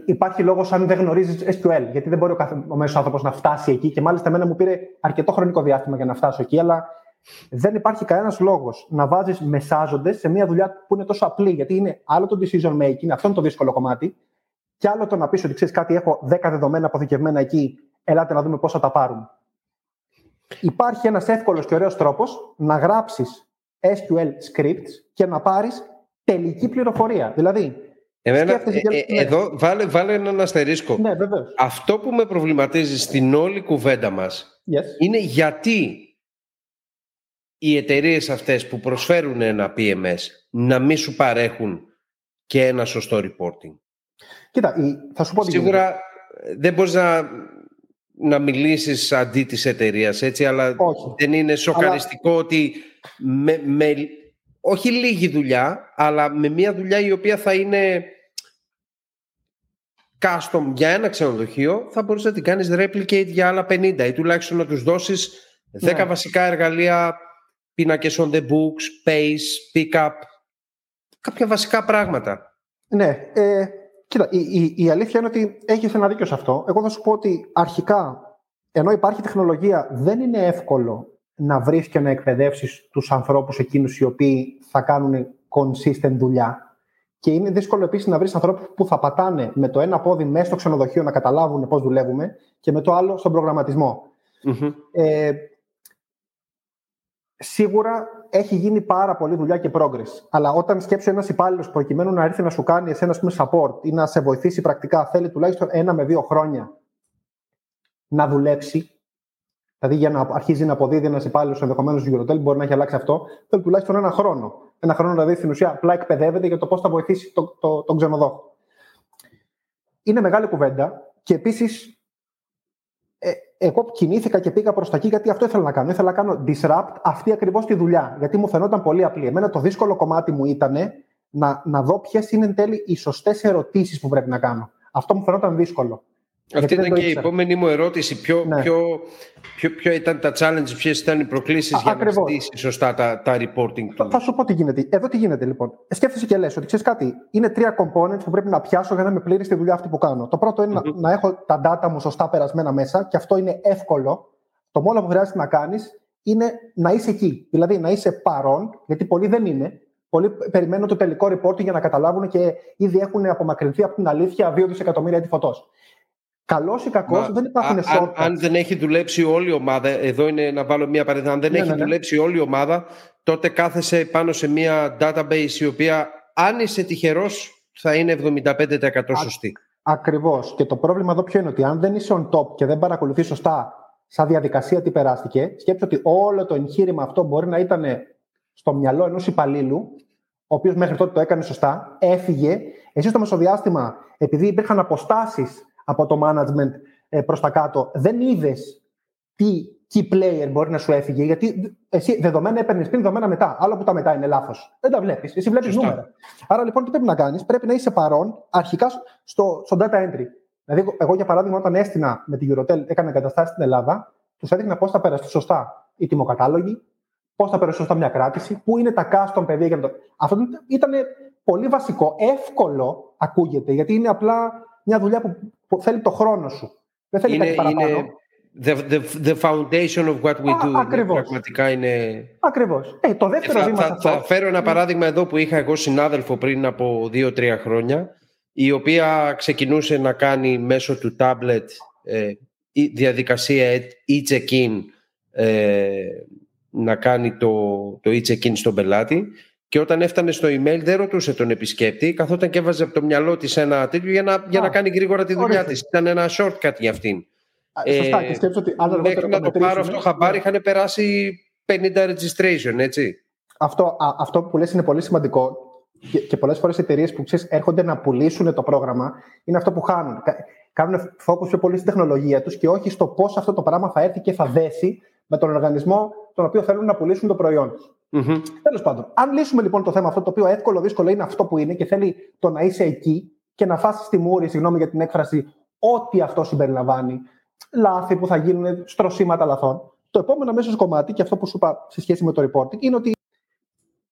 Υπάρχει λόγος αν δεν γνωρίζεις SQL, γιατί δεν μπορεί ο, κάθε, ο μέσος άνθρωπος να φτάσει εκεί. Και μάλιστα, εμένα μου πήρε αρκετό χρονικό διάστημα για να φτάσω εκεί, αλλά δεν υπάρχει κανένας λόγος να βάζεις μεσάζοντες σε μια δουλειά που είναι τόσο απλή. Γιατί είναι άλλο το decision making, αυτό είναι το δύσκολο κομμάτι, και άλλο το να πεις ότι ξέρεις κάτι, έχω 10 δεδομένα αποθηκευμένα εκεί, ελάτε να δούμε πώς θα τα πάρουμε. Υπάρχει ένας εύκολος και ωραίος τρόπος να γράψεις SQL scripts και να πάρεις τελική πληροφορία. Δηλαδή, Εμένα, ε, ε, ναι. Εδώ βάλε, βάλε έναν αστερίσκο. Ναι, Αυτό που με προβληματίζει στην όλη κουβέντα μας yes. είναι γιατί οι εταιρείες αυτές που προσφέρουν ένα PMS να μην σου παρέχουν και ένα σωστό reporting. Κοίτα, θα σου πω Σίγουρα δεν μπορείς να, να μιλήσεις αντί της εταιρείας, έτσι, αλλά δεν είναι σοκαριστικό ότι με, με, όχι λίγη δουλειά, αλλά με μια δουλειά η οποία θα είναι custom για ένα ξενοδοχείο, θα μπορείς να την κάνεις replicate για άλλα 50 ή τουλάχιστον να τους δώσεις 10 ναι. βασικά εργαλεία, πίνακες on the books, pace, pickup, κάποια βασικά πράγματα. Ναι, ε, κοίτα, η, η, η, αλήθεια είναι ότι έχεις ένα δίκιο σε αυτό. Εγώ θα σου πω ότι αρχικά, ενώ υπάρχει τεχνολογία, δεν είναι εύκολο να βρεις και να εκπαιδεύσεις τους ανθρώπους εκείνους οι οποίοι θα κάνουν consistent δουλειά. Και είναι δύσκολο επίσης να βρεις ανθρώπους που θα πατάνε με το ένα πόδι μέσα στο ξενοδοχείο να καταλάβουν πώς δουλεύουμε και με το άλλο στον προγραμματισμο Ε, σίγουρα έχει γίνει πάρα πολλή δουλειά και progress. Αλλά όταν σκέψει ένας υπάλληλος προκειμένου να έρθει να σου κάνει εσένα πούμε, support ή να σε βοηθήσει πρακτικά, θέλει τουλάχιστον ένα με δύο χρόνια να δουλέψει. Δηλαδή, για να αρχίζει να αποδίδει ένας υπάλληλος ενδεχομένως του Eurotel, μπορεί να έχει αλλάξει αυτό, θέλει τουλάχιστον ένα χρόνο. Ένα χρόνο δηλαδή στην ουσία απλά εκπαιδεύεται για το πώς θα βοηθήσει το, το, τον ξενοδόχο. Είναι μεγάλη κουβέντα και επίσης ε, εγώ κινήθηκα και πήγα προς τα εκεί γιατί αυτό ήθελα να κάνω. Ήθελα να κάνω disrupt αυτή ακριβώς τη δουλειά. Γιατί μου φαινόταν πολύ απλή. Εμένα το δύσκολο κομμάτι μου ήταν να, να δω ποιες είναι εν τέλει οι σωστές ερωτήσεις που πρέπει να κάνω. Αυτό μου φαινόταν δύσκολο. Αυτή ήταν και η επόμενη μου ερώτηση. Ποιο, ναι. ποιο, ποιο, ποιο ήταν τα challenges, ποιες ήταν οι προκλήσεις για να στήσει σωστά τα, τα reporting του; Θα σου πω τι γίνεται. Εδώ τι γίνεται λοιπόν. Σκέφτεσαι και λες ότι ξέρεις κάτι, είναι τρία components που πρέπει να πιάσω για να είμαι πλήρης στη δουλειά αυτή που κάνω. Το πρώτο είναι mm-hmm. να, να, έχω τα data μου σωστά περασμένα μέσα και αυτό είναι εύκολο. Το μόνο που χρειάζεται να κάνεις είναι να είσαι εκεί. Δηλαδή να είσαι παρόν, γιατί πολλοί δεν είναι. Πολλοί περιμένουν το τελικό reporting για να καταλάβουν και ήδη έχουν απομακρυνθεί από την αλήθεια 2 δισεκατομμύρια έτη φωτός. Καλός ή κακός, δεν υπάρχουν shortcuts. Αν, δεν έχει δουλέψει όλη η ομάδα, εδώ είναι να βάλω μία παρένθεση. Αν δεν ναι, έχει ναι, ναι. δουλέψει όλη η ομάδα, τότε κάθεσαι πάνω σε μία database η οποία, αν είσαι τυχερός, θα είναι 75% σωστή. Ακριβώς. Και το πρόβλημα εδώ ποιο είναι ότι αν δεν είσαι on top και δεν παρακολουθείς σωστά σαν διαδικασία τι περάστηκε, σκέψτε ότι όλο το εγχείρημα αυτό μπορεί να ήταν στο μυαλό ενός υπαλλήλου, ο οποίος μέχρι τότε το έκανε σωστά, έφυγε. Εσύ στο μεσοδιάστημα, επειδή υπήρχαν αποστάσεις από το management ε, προς τα κάτω, δεν είδες τι key player μπορεί να σου έφυγε, γιατί εσύ δεδομένα έπαιρνες πριν, δεδομένα μετά. Άλλο που τα μετά είναι λάθος. Δεν τα βλέπεις. Εσύ βλέπεις νούμερα. Άρα λοιπόν τι πρέπει να κάνεις, πρέπει να είσαι παρόν αρχικά στο, στο data entry. Δηλαδή, εγώ για παράδειγμα, όταν έστεινα με την Eurotel, έκανα εγκαταστάσεις στην Ελλάδα, τους έδειχνα πώς θα περαστεί σωστά οι τιμοκατάλογοι, πώς θα περάσει σωστά μια κράτηση, πού είναι τα custom παιδεία για το. Αυτό ήταν πολύ βασικό, εύκολο ακούγεται, γιατί είναι απλά μια δουλειά που, που θέλει το χρόνο σου. Δεν θέλει είναι, κάτι παραπάνω. Είναι the, the, the foundation of what we do. Ακριβώς. Πραγματικά είναι... Ακριβώς. Ε, το δεύτερο θα, βήμα θα, θα, φέρω ένα παράδειγμα εδώ που είχα εγώ συνάδελφο πριν από δύο-τρία χρόνια η οποία ξεκινούσε να κάνει μέσω του tablet ε, διαδικασία e-check-in ε, να κάνει το, το e-check-in στον πελάτη και όταν έφτανε στο email δεν ρωτούσε τον επισκέπτη, καθόταν και έβαζε από το μυαλό της ένα τέτοιο για να, για να κάνει γρήγορα τη δουλειά της. Ήταν ένα shortcut για αυτήν. Σωστά, ε, και ότι άλλο Μέχρι να το πάρω αυτό χαμπάρι είχαν περάσει 50 registration, έτσι. Αυτό, α, αυτό που λες είναι πολύ σημαντικό και, και πολλές φορές οι εταιρείες που ξέρεις έρχονται να πουλήσουν το πρόγραμμα είναι αυτό που χάνουν. Κάνουν focus πιο πολύ στην τεχνολογία τους και όχι στο πώς αυτό το πράγμα θα έρθει και θα δέσει με τον οργανισμό τον οποίο θέλουν να πουλήσουν το προϊόν του. Mm-hmm. Τέλος πάντων, αν λύσουμε λοιπόν το θέμα αυτό, το οποίο εύκολο δύσκολο είναι αυτό που είναι και θέλει το να είσαι εκεί και να φάσει στη μούρη, συγγνώμη για την έκφραση, ό,τι αυτό συμπεριλαμβάνει, λάθη που θα γίνουν, στρωσίματα λαθών. Το επόμενο αμέσω κομμάτι, και αυτό που σου είπα σε σχέση με το reporting, είναι ότι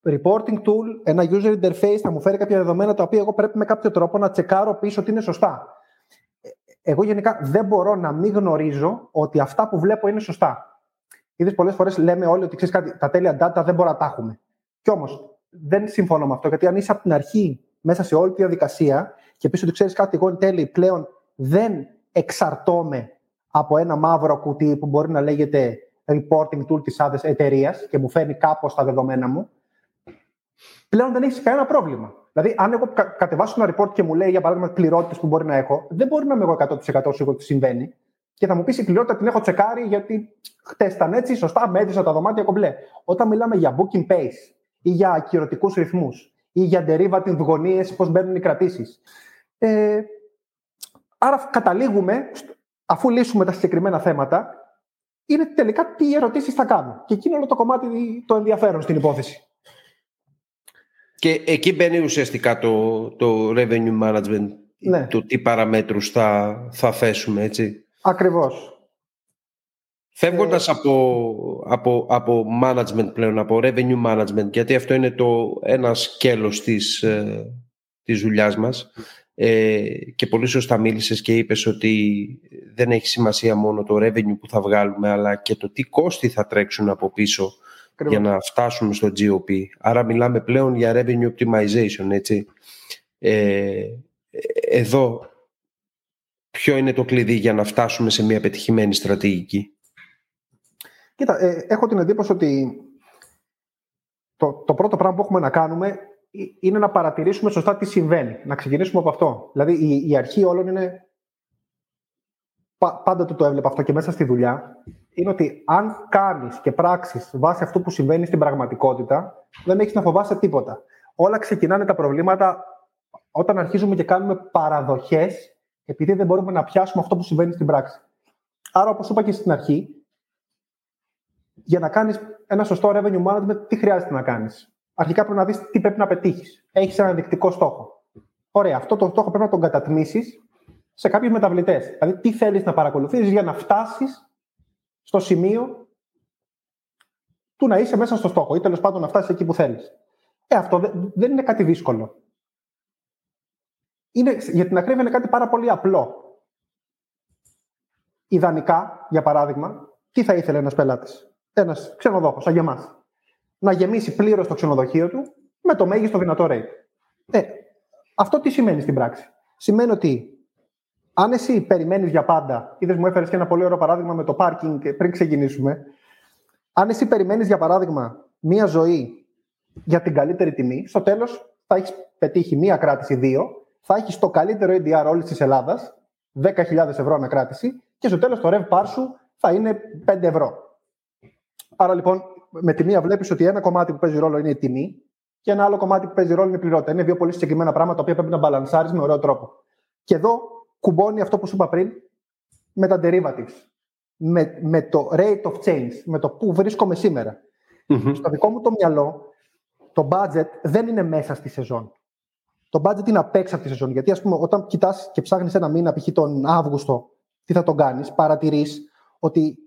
reporting tool, ένα user interface θα μου φέρει κάποια δεδομένα τα οποία εγώ πρέπει με κάποιο τρόπο να τσεκάρω πίσω ότι είναι σωστά. Εγώ γενικά δεν μπορώ να μην γνωρίζω ότι αυτά που βλέπω είναι σωστά. Είδες πολλές φορές λέμε όλοι ότι ξέρεις κάτι, τα τέλεια data δεν μπορούμε να τα έχουμε. Κι όμως δεν συμφωνώ με αυτό, γιατί αν είσαι από την αρχή μέσα σε όλη τη διαδικασία και πεις ότι ξέρεις κάτι, εγώ εν τέλει πλέον δεν εξαρτώμαι από ένα μαύρο κουτί που μπορεί να λέγεται reporting tool της άδε εταιρείας και μου φέρνει κάπως τα δεδομένα μου, πλέον δεν έχεις κανένα πρόβλημα. Δηλαδή, αν εγώ κατεβάσω ένα report και μου λέει, για παράδειγμα, πληρότητες που μπορεί να έχω, δεν μπορεί να είμαι εγώ 100% σίγουρος τι συμβαίνει. Και θα μου πεις η πληρότητα την έχω τσεκάρει γιατί χτες ήταν έτσι, σωστά, μέτρησα τα δωμάτια κομπλέ. Όταν μιλάμε για booking pace ή για ακυρωτικούς ρυθμούς ή για derivative γωνίες, πώς μπαίνουν οι κρατήσεις. Ε, άρα καταλήγουμε, αφού λύσουμε τα συγκεκριμένα θέματα, είναι τελικά τι ερωτήσεις θα κάνω. Και εκείνο όλο το κομμάτι το ενδιαφέρον στην υπόθεση. Και εκεί μπαίνει ουσιαστικά το, το revenue management, ναι. το τι παραμέτρους θα, θα θέσουμε, έτσι. Ακριβώς. Φεύγοντας ε... από, από, από management πλέον, από revenue management, γιατί αυτό είναι το ένα σκέλος της, ε, της δουλειάς μας ε, και πολύ σωστά μίλησες και είπες ότι δεν έχει σημασία μόνο το revenue που θα βγάλουμε, αλλά και το τι κόστη θα τρέξουν από πίσω για να φτάσουμε στο GOP. Άρα μιλάμε πλέον για revenue optimization, έτσι. Ε, εδώ, ποιο είναι το κλειδί για να φτάσουμε σε μια πετυχημένη στρατηγική; Κοίτα, ε, έχω την εντύπωση ότι το, το πρώτο πράγμα που έχουμε να κάνουμε είναι να παρατηρήσουμε σωστά τι συμβαίνει. Να ξεκινήσουμε από αυτό. Δηλαδή, η, η αρχή όλων είναι. Πάντα το, το έβλεπα αυτό και μέσα στη δουλειά είναι ότι αν κάνεις και πράξεις βάσει αυτού που συμβαίνει στην πραγματικότητα, δεν έχεις να φοβάσαι τίποτα. Όλα ξεκινάνε τα προβλήματα όταν αρχίζουμε και κάνουμε παραδοχές, επειδή δεν μπορούμε να πιάσουμε αυτό που συμβαίνει στην πράξη. Άρα, όπως είπα και στην αρχή, για να κάνεις ένα σωστό revenue management, τι χρειάζεται να κάνεις; Αρχικά πρέπει να δεις τι πρέπει να πετύχεις. Έχεις ένα ενδεικτικό στόχο. Ωραία, αυτό το στόχο πρέπει να τον κατατμήσεις σε κάποιους μεταβλητές. Δηλαδή, τι θέλεις να παρακολουθήσεις για να φτάσεις στο σημείο του να είσαι μέσα στο στόχο ή τέλος πάντων να φτάσεις εκεί που θέλεις. Ε, αυτό δεν είναι κάτι δύσκολο. Είναι, για την ακρίβεια είναι κάτι πάρα πολύ απλό. Ιδανικά, για παράδειγμα, τι θα ήθελε ένας πελάτης, ένας ξενοδόχος, σαν για εμάς, να γεμίσει πλήρως το ξενοδοχείο του με το μέγιστο δυνατό rate. Ε, αυτό τι σημαίνει στην πράξη; Σημαίνει ότι αν εσύ περιμένεις για πάντα, είδες μου έφερες και ένα πολύ ωραίο παράδειγμα με το πάρκινγκ πριν ξεκινήσουμε. Αν εσύ περιμένεις για παράδειγμα μία ζωή για την καλύτερη τιμή, στο τέλος θα έχεις πετύχει μία κράτηση, δύο, θα έχεις το καλύτερο ADR όλης της Ελλάδας, 10.000 ευρώ ανακράτηση, και στο τέλος το rev par σου θα είναι 5 ευρώ. Άρα λοιπόν, με τη μία βλέπεις ότι ένα κομμάτι που παίζει ρόλο είναι η τιμή και ένα άλλο κομμάτι που παίζει ρόλο είναι η πληρότητα. Είναι δύο πολύ συγκεκριμένα πράγματα τα οποία πρέπει να μπαλανσάρεις με ωραίο τρόπο. Και εδώ κουμπώνει αυτό που σου είπα πριν με τα derivatives. Με, με το rate of change, με το που βρίσκομαι Στο δικό μου το μυαλό, το budget δεν είναι μέσα στη σεζόν. Το budget είναι απ' έξω από τη σεζόν. Γιατί, ας πούμε, όταν κοιτάς και ψάχνεις ένα μήνα, π.χ. τον Αύγουστο, τι θα τον κάνεις, παρατηρείς ότι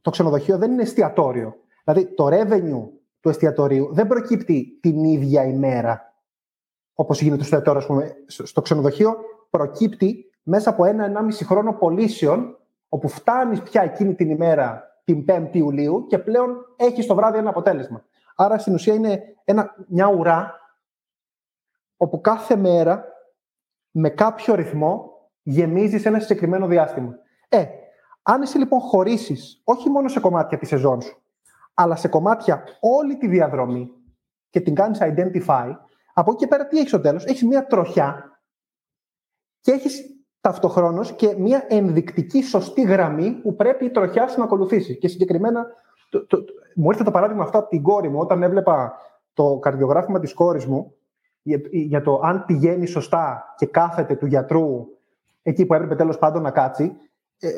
το ξενοδοχείο δεν είναι εστιατόριο. Δηλαδή, το revenue του εστιατορίου δεν προκύπτει την ίδια ημέρα, όπως γίνεται στο εστιατόριο, στο ξενοδοχείο, προκύπτει μέσα από ένα-ενάμιση χρόνο πωλήσεων, όπου φτάνεις πια εκείνη την ημέρα, την 5η Ιουλίου, και πλέον έχεις το βράδυ ένα αποτέλεσμα. Άρα στην ουσία είναι ένα, μια ουρά, όπου κάθε μέρα με κάποιο ρυθμό γεμίζεις ένα συγκεκριμένο διάστημα. Ε, αν εσύ λοιπόν χωρίσεις όχι μόνο σε κομμάτια της σεζόν σου, αλλά σε κομμάτια όλη τη διαδρομή και την κάνεις identify, από εκεί και πέρα τι έχεις στο τέλος, έχεις μια τροχιά και έχεις ταυτοχρόνως και μια ενδεικτική σωστή γραμμή που πρέπει η τροχιά σου να ακολουθήσει. Και συγκεκριμένα, το, το, μου ήρθε το παράδειγμα αυτό από την κόρη μου, όταν έβλεπα το καρδιογράφημα της κόρης μου για, για το αν πηγαίνει σωστά και κάθεται του γιατρού εκεί που έπρεπε τέλος πάντων να κάτσει. Ε,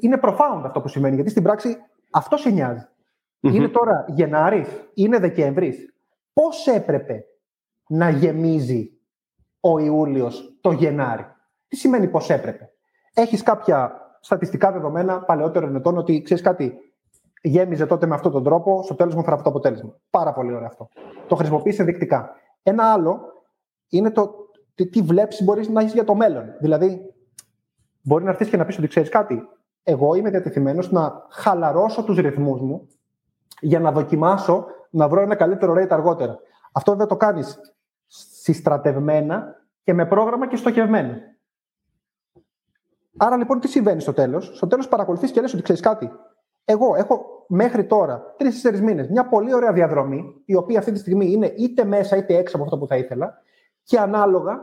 είναι profound αυτό που σημαίνει, γιατί στην πράξη αυτό σε νοιάζει. Είναι τώρα Γενάρης, είναι Δεκέμβρης. Πώς έπρεπε να γεμίζει ο Ιούλιος το Γενάρη; Τι σημαίνει πώς έπρεπε; Έχεις κάποια στατιστικά δεδομένα παλαιότερων ετών ότι ξέρεις κάτι, γέμιζε τότε με αυτόν τον τρόπο, στο τέλος μου έφερα αυτό το αποτέλεσμα. Πάρα πολύ ωραίο αυτό. Το χρησιμοποιεί ενδεικτικά. Ένα άλλο είναι το τι, τι βλέψεις μπορείς να έχεις για το μέλλον. Δηλαδή, μπορεί να έρθεις και να πεις ότι ξέρεις κάτι. Εγώ είμαι διατεθειμένος να χαλαρώσω τους ρυθμούς μου για να δοκιμάσω να βρω ένα καλύτερο rate αργότερα. Αυτό δεν το κάνεις συστρατευμένα και με πρόγραμμα και στοχευμένα. Άρα λοιπόν τι συμβαίνει στο τέλος; Στο τέλος παρακολουθείς και λες ότι ξέρεις κάτι. Εγώ έχω μέχρι τώρα τρει-τέσσερι μήνες μια πολύ ωραία διαδρομή, η οποία αυτή τη στιγμή είναι είτε μέσα είτε έξω από αυτό που θα ήθελα, και ανάλογα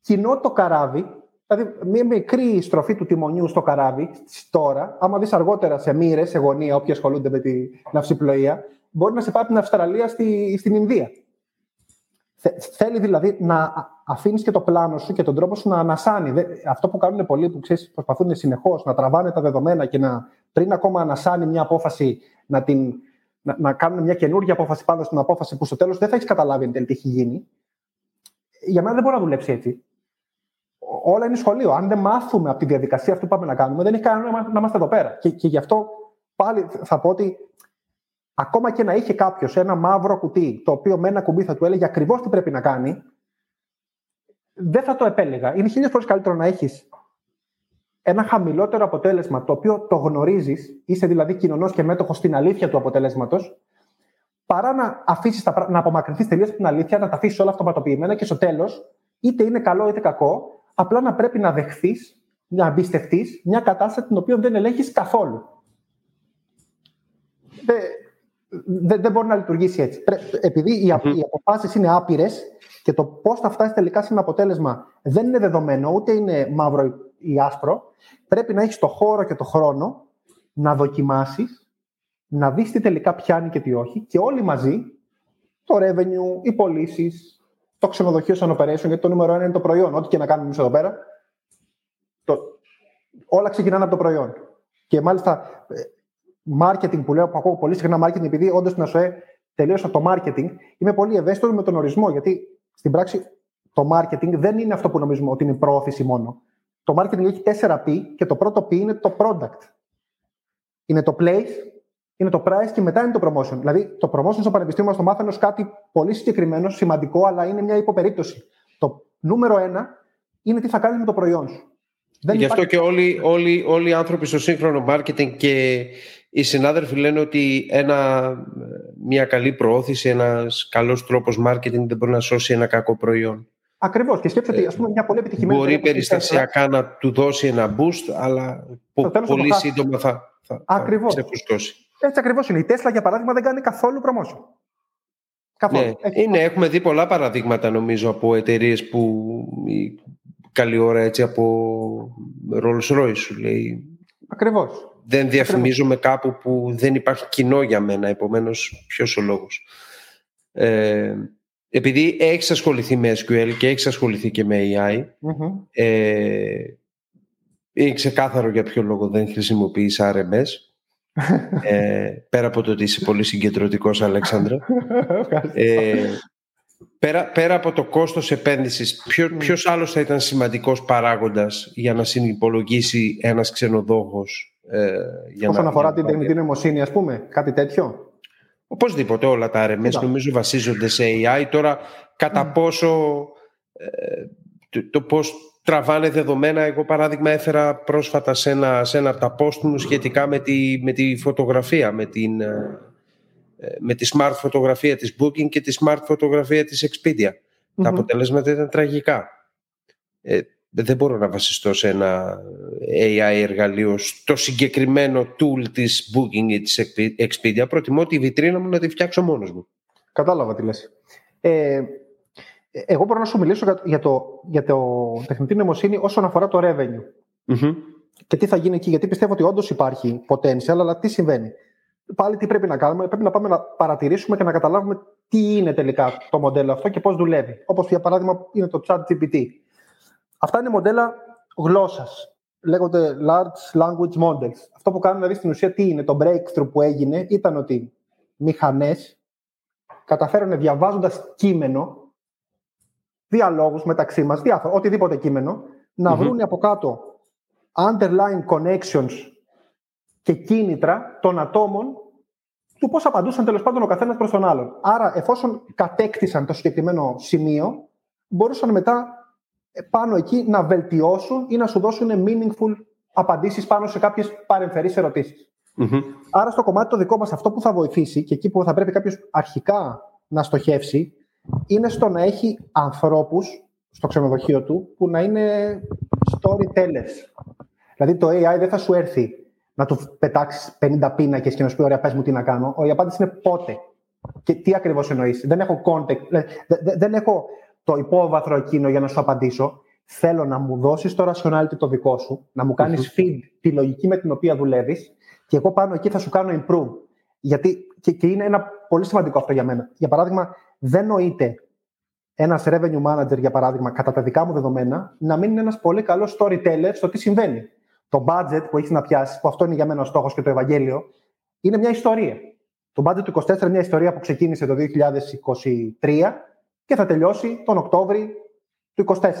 κοινό το καράβι, δηλαδή μια μικρή στροφή του τιμονιού στο καράβι τώρα, άμα δεις αργότερα σε μοίρες, σε γωνία, όποιοι ασχολούνται με την ναυσιπλοεία, μπορεί να σε πάει από την Αυστραλία στη, στην Ινδία. Θέλει δηλαδή να αφήνεις και το πλάνο σου και τον τρόπο σου να ανασάνει. Αυτό που κάνουν πολλοί που ξέρεις, προσπαθούν συνεχώς να τραβάνε τα δεδομένα και να πριν ακόμα ανασάνει μια απόφαση να, την, να, να κάνουν μια καινούργια απόφαση πάνω στην απόφαση που στο τέλος δεν θα έχεις καταλάβει εν τέλει τι έχει γίνει. Για μένα δεν μπορεί να δουλέψει έτσι. Όλα είναι σχολείο. Αν δεν μάθουμε από τη διαδικασία αυτή που πάμε να κάνουμε, δεν έχει κανένα να είμαστε εδώ πέρα. Και, και γι' αυτό πάλι θα πω ότι ακόμα και να είχε κάποιος ένα μαύρο κουτί, το οποίο με ένα κουμπί θα του έλεγε ακριβώς τι πρέπει να κάνει, δεν θα το επέλεγα. Είναι χίλιες φορές καλύτερο να έχεις ένα χαμηλότερο αποτέλεσμα, το οποίο το γνωρίζεις, είσαι δηλαδή κοινωνός και μέτοχος στην αλήθεια του αποτελέσματο, παρά να αφήσεις να απομακρυνθείς τελείως από την αλήθεια, να τα αφήσεις όλα αυτοματοποιημένα και στο τέλος, είτε είναι καλό είτε κακό, απλά να πρέπει να δεχθείς, να εμπιστευτείς μια κατάσταση την οποία δεν ελέγχεις καθόλου. Δεν, δεν, μπορεί να λειτουργήσει έτσι. Επειδή οι, mm-hmm. οι αποφάσεις είναι άπειρες και το πώς θα φτάσει τελικά σε ένα αποτέλεσμα δεν είναι δεδομένο, ούτε είναι μαύρο ή άσπρο, πρέπει να έχεις το χώρο και το χρόνο να δοκιμάσεις, να δεις τι τελικά πιάνει και τι όχι, και όλοι μαζί, το revenue, οι πωλήσεις, το ξενοδοχείο σαν operation, γιατί το νούμερο ένα είναι το προϊόν. Ό,τι και να κάνουμε εμείς εδώ πέρα, το, όλα ξεκινάνε από το προϊόν. Και μάλιστα, ε, marketing που λέω, που ακούω πολύ συχνά marketing, επειδή όντως στην ΑΣΟΕ τελείωσα το marketing, είμαι πολύ ευαίσθητος με τον ορισμό. Γιατί στην πράξη το marketing δεν είναι αυτό που νομίζουμε ότι είναι πρόθεση μόνο. Το marketing έχει 4 P και το πρώτο P είναι το product. Είναι το place, είναι το price και μετά είναι το promotion. Δηλαδή, το promotion στο πανεπιστήμιο μας το μάθανε ως κάτι πολύ συγκεκριμένο, σημαντικό, αλλά είναι μια υποπερίπτωση. Το νούμερο ένα είναι τι θα κάνεις με το προϊόν σου. Δεν Γι' αυτό και όλοι, όλοι, όλοι οι άνθρωποι στο σύγχρονο marketing και οι συνάδελφοι λένε ότι ένα, μια καλή προώθηση, ένας καλός τρόπος marketing δεν μπορεί να σώσει ένα κακό προϊόν. Ακριβώς. Και σκέφτεται ότι μια πολύ επιτυχημένη. Μπορεί περιστασιακά να του δώσει ένα boost, αλλά πολύ σύντομα θα, θα, ακριβώς. Έτσι ακριβώς είναι. Η Tesla, για παράδειγμα, δεν κάνει καθόλου promotion. Καθόλου. Ναι. Είναι, έχουμε δει πολλά παραδείγματα νομίζω από εταιρείες που καλή ώρα έτσι από Rolls Royce σου λέει. Ακριβώς. Δεν διαφημίζομαι κάπου που δεν υπάρχει κοινό για μένα, επομένως ποιος ο λόγος. Ε, επειδή έχεις ασχοληθεί με SQL και έχεις ασχοληθεί και με AI, mm ε, είναι ξεκάθαρο για ποιο λόγο δεν χρησιμοποιείς RMS. ε, πέρα από το ότι είσαι πολύ συγκεντρωτικός, Αλέξανδρα. ε, πέρα, πέρα από το κόστος επένδυσης, ποιο, mm. ποιος άλλος θα ήταν σημαντικός παράγοντας για να συνυπολογίσει ένας ξενοδόχος ε, για Όσον να, αφορά την τεχνητή νοημοσύνη, ας πούμε, κάτι τέτοιο; Οπωσδήποτε όλα τα RMS νομίζω βασίζονται σε AI. Τώρα κατά πόσο ε, το, το πώς τραβάνε δεδομένα. Εγώ παράδειγμα έφερα πρόσφατα σε ένα, σε ένα από τα post μου σχετικά με τη, με τη φωτογραφία, με, την, ε, με τη smart φωτογραφία της Booking και τη smart φωτογραφία της Expedia. Τα αποτελέσματα ήταν τραγικά. Ε, δεν μπορώ να βασιστώ σε ένα AI εργαλείο στο συγκεκριμένο tool της Booking ή της Expedia. Προτιμώ τη βιτρίνα μου να τη φτιάξω μόνος μου. Κατάλαβα τι λες. Ε, εγώ μπορώ να σου μιλήσω για το, για το τεχνητή νοημοσύνη όσον αφορά το revenue. mm Και τι θα γίνει εκεί, γιατί πιστεύω ότι όντως υπάρχει potential, αλλά τι συμβαίνει; Πάλι τι πρέπει να κάνουμε, πρέπει να πάμε να παρατηρήσουμε και να καταλάβουμε τι είναι τελικά το μοντέλο αυτό και πώς δουλεύει. Όπως για παράδειγμα είναι το chat GPT. Αυτά είναι μοντέλα γλώσσας. Λέγονται large language models. Αυτό που κάνουν δηλαδή στην ουσία τι είναι, το breakthrough που έγινε ήταν ότι μηχανές καταφέρουν διαβάζοντας κείμενο, διαλόγους μεταξύ μας, διάφορα, οτιδήποτε κείμενο, να βρουν από κάτω underlying connections και κίνητρα των ατόμων του πώς απαντούσαν τέλος πάντων ο καθένας προς τον άλλον. Άρα, εφόσον κατέκτησαν το συγκεκριμένο σημείο, μπορούσαν μετά πάνω εκεί να βελτιώσουν ή να σου δώσουν meaningful απαντήσεις πάνω σε κάποιες παρεμφερείς Άρα στο κομμάτι το δικό μας αυτό που θα βοηθήσει και εκεί που θα πρέπει κάποιος αρχικά να στοχεύσει είναι στο να έχει ανθρώπους στο ξενοδοχείο του που να είναι storytellers. Δηλαδή το AI δεν θα σου έρθει να του πετάξεις 50 πίνακες και να σου πει ωραία πες μου τι να κάνω. Η απάντηση είναι πότε. Και τι ακριβώς εννοείς. Δεν έχω context, δεν έχω το υπόβαθρο εκείνο για να σου απαντήσω. Θέλω να μου δώσεις το rationality το δικό σου, να μου κάνεις feed τη λογική με την οποία δουλεύεις και εγώ πάνω εκεί θα σου κάνω improve. Γιατί και, και είναι ένα πολύ σημαντικό αυτό για μένα. Για παράδειγμα, δεν νοείται ένας revenue manager, για παράδειγμα, κατά τα δικά μου δεδομένα, να μην είναι ένας πολύ καλός storyteller στο τι συμβαίνει. Το budget που έχεις να πιάσεις, που αυτό είναι για μένα ο στόχος και το Ευαγγέλιο, είναι μια ιστορία. Το budget του 24 είναι μια ιστορία που ξεκίνησε το 2023 και θα τελειώσει τον Οκτώβρη του 2024.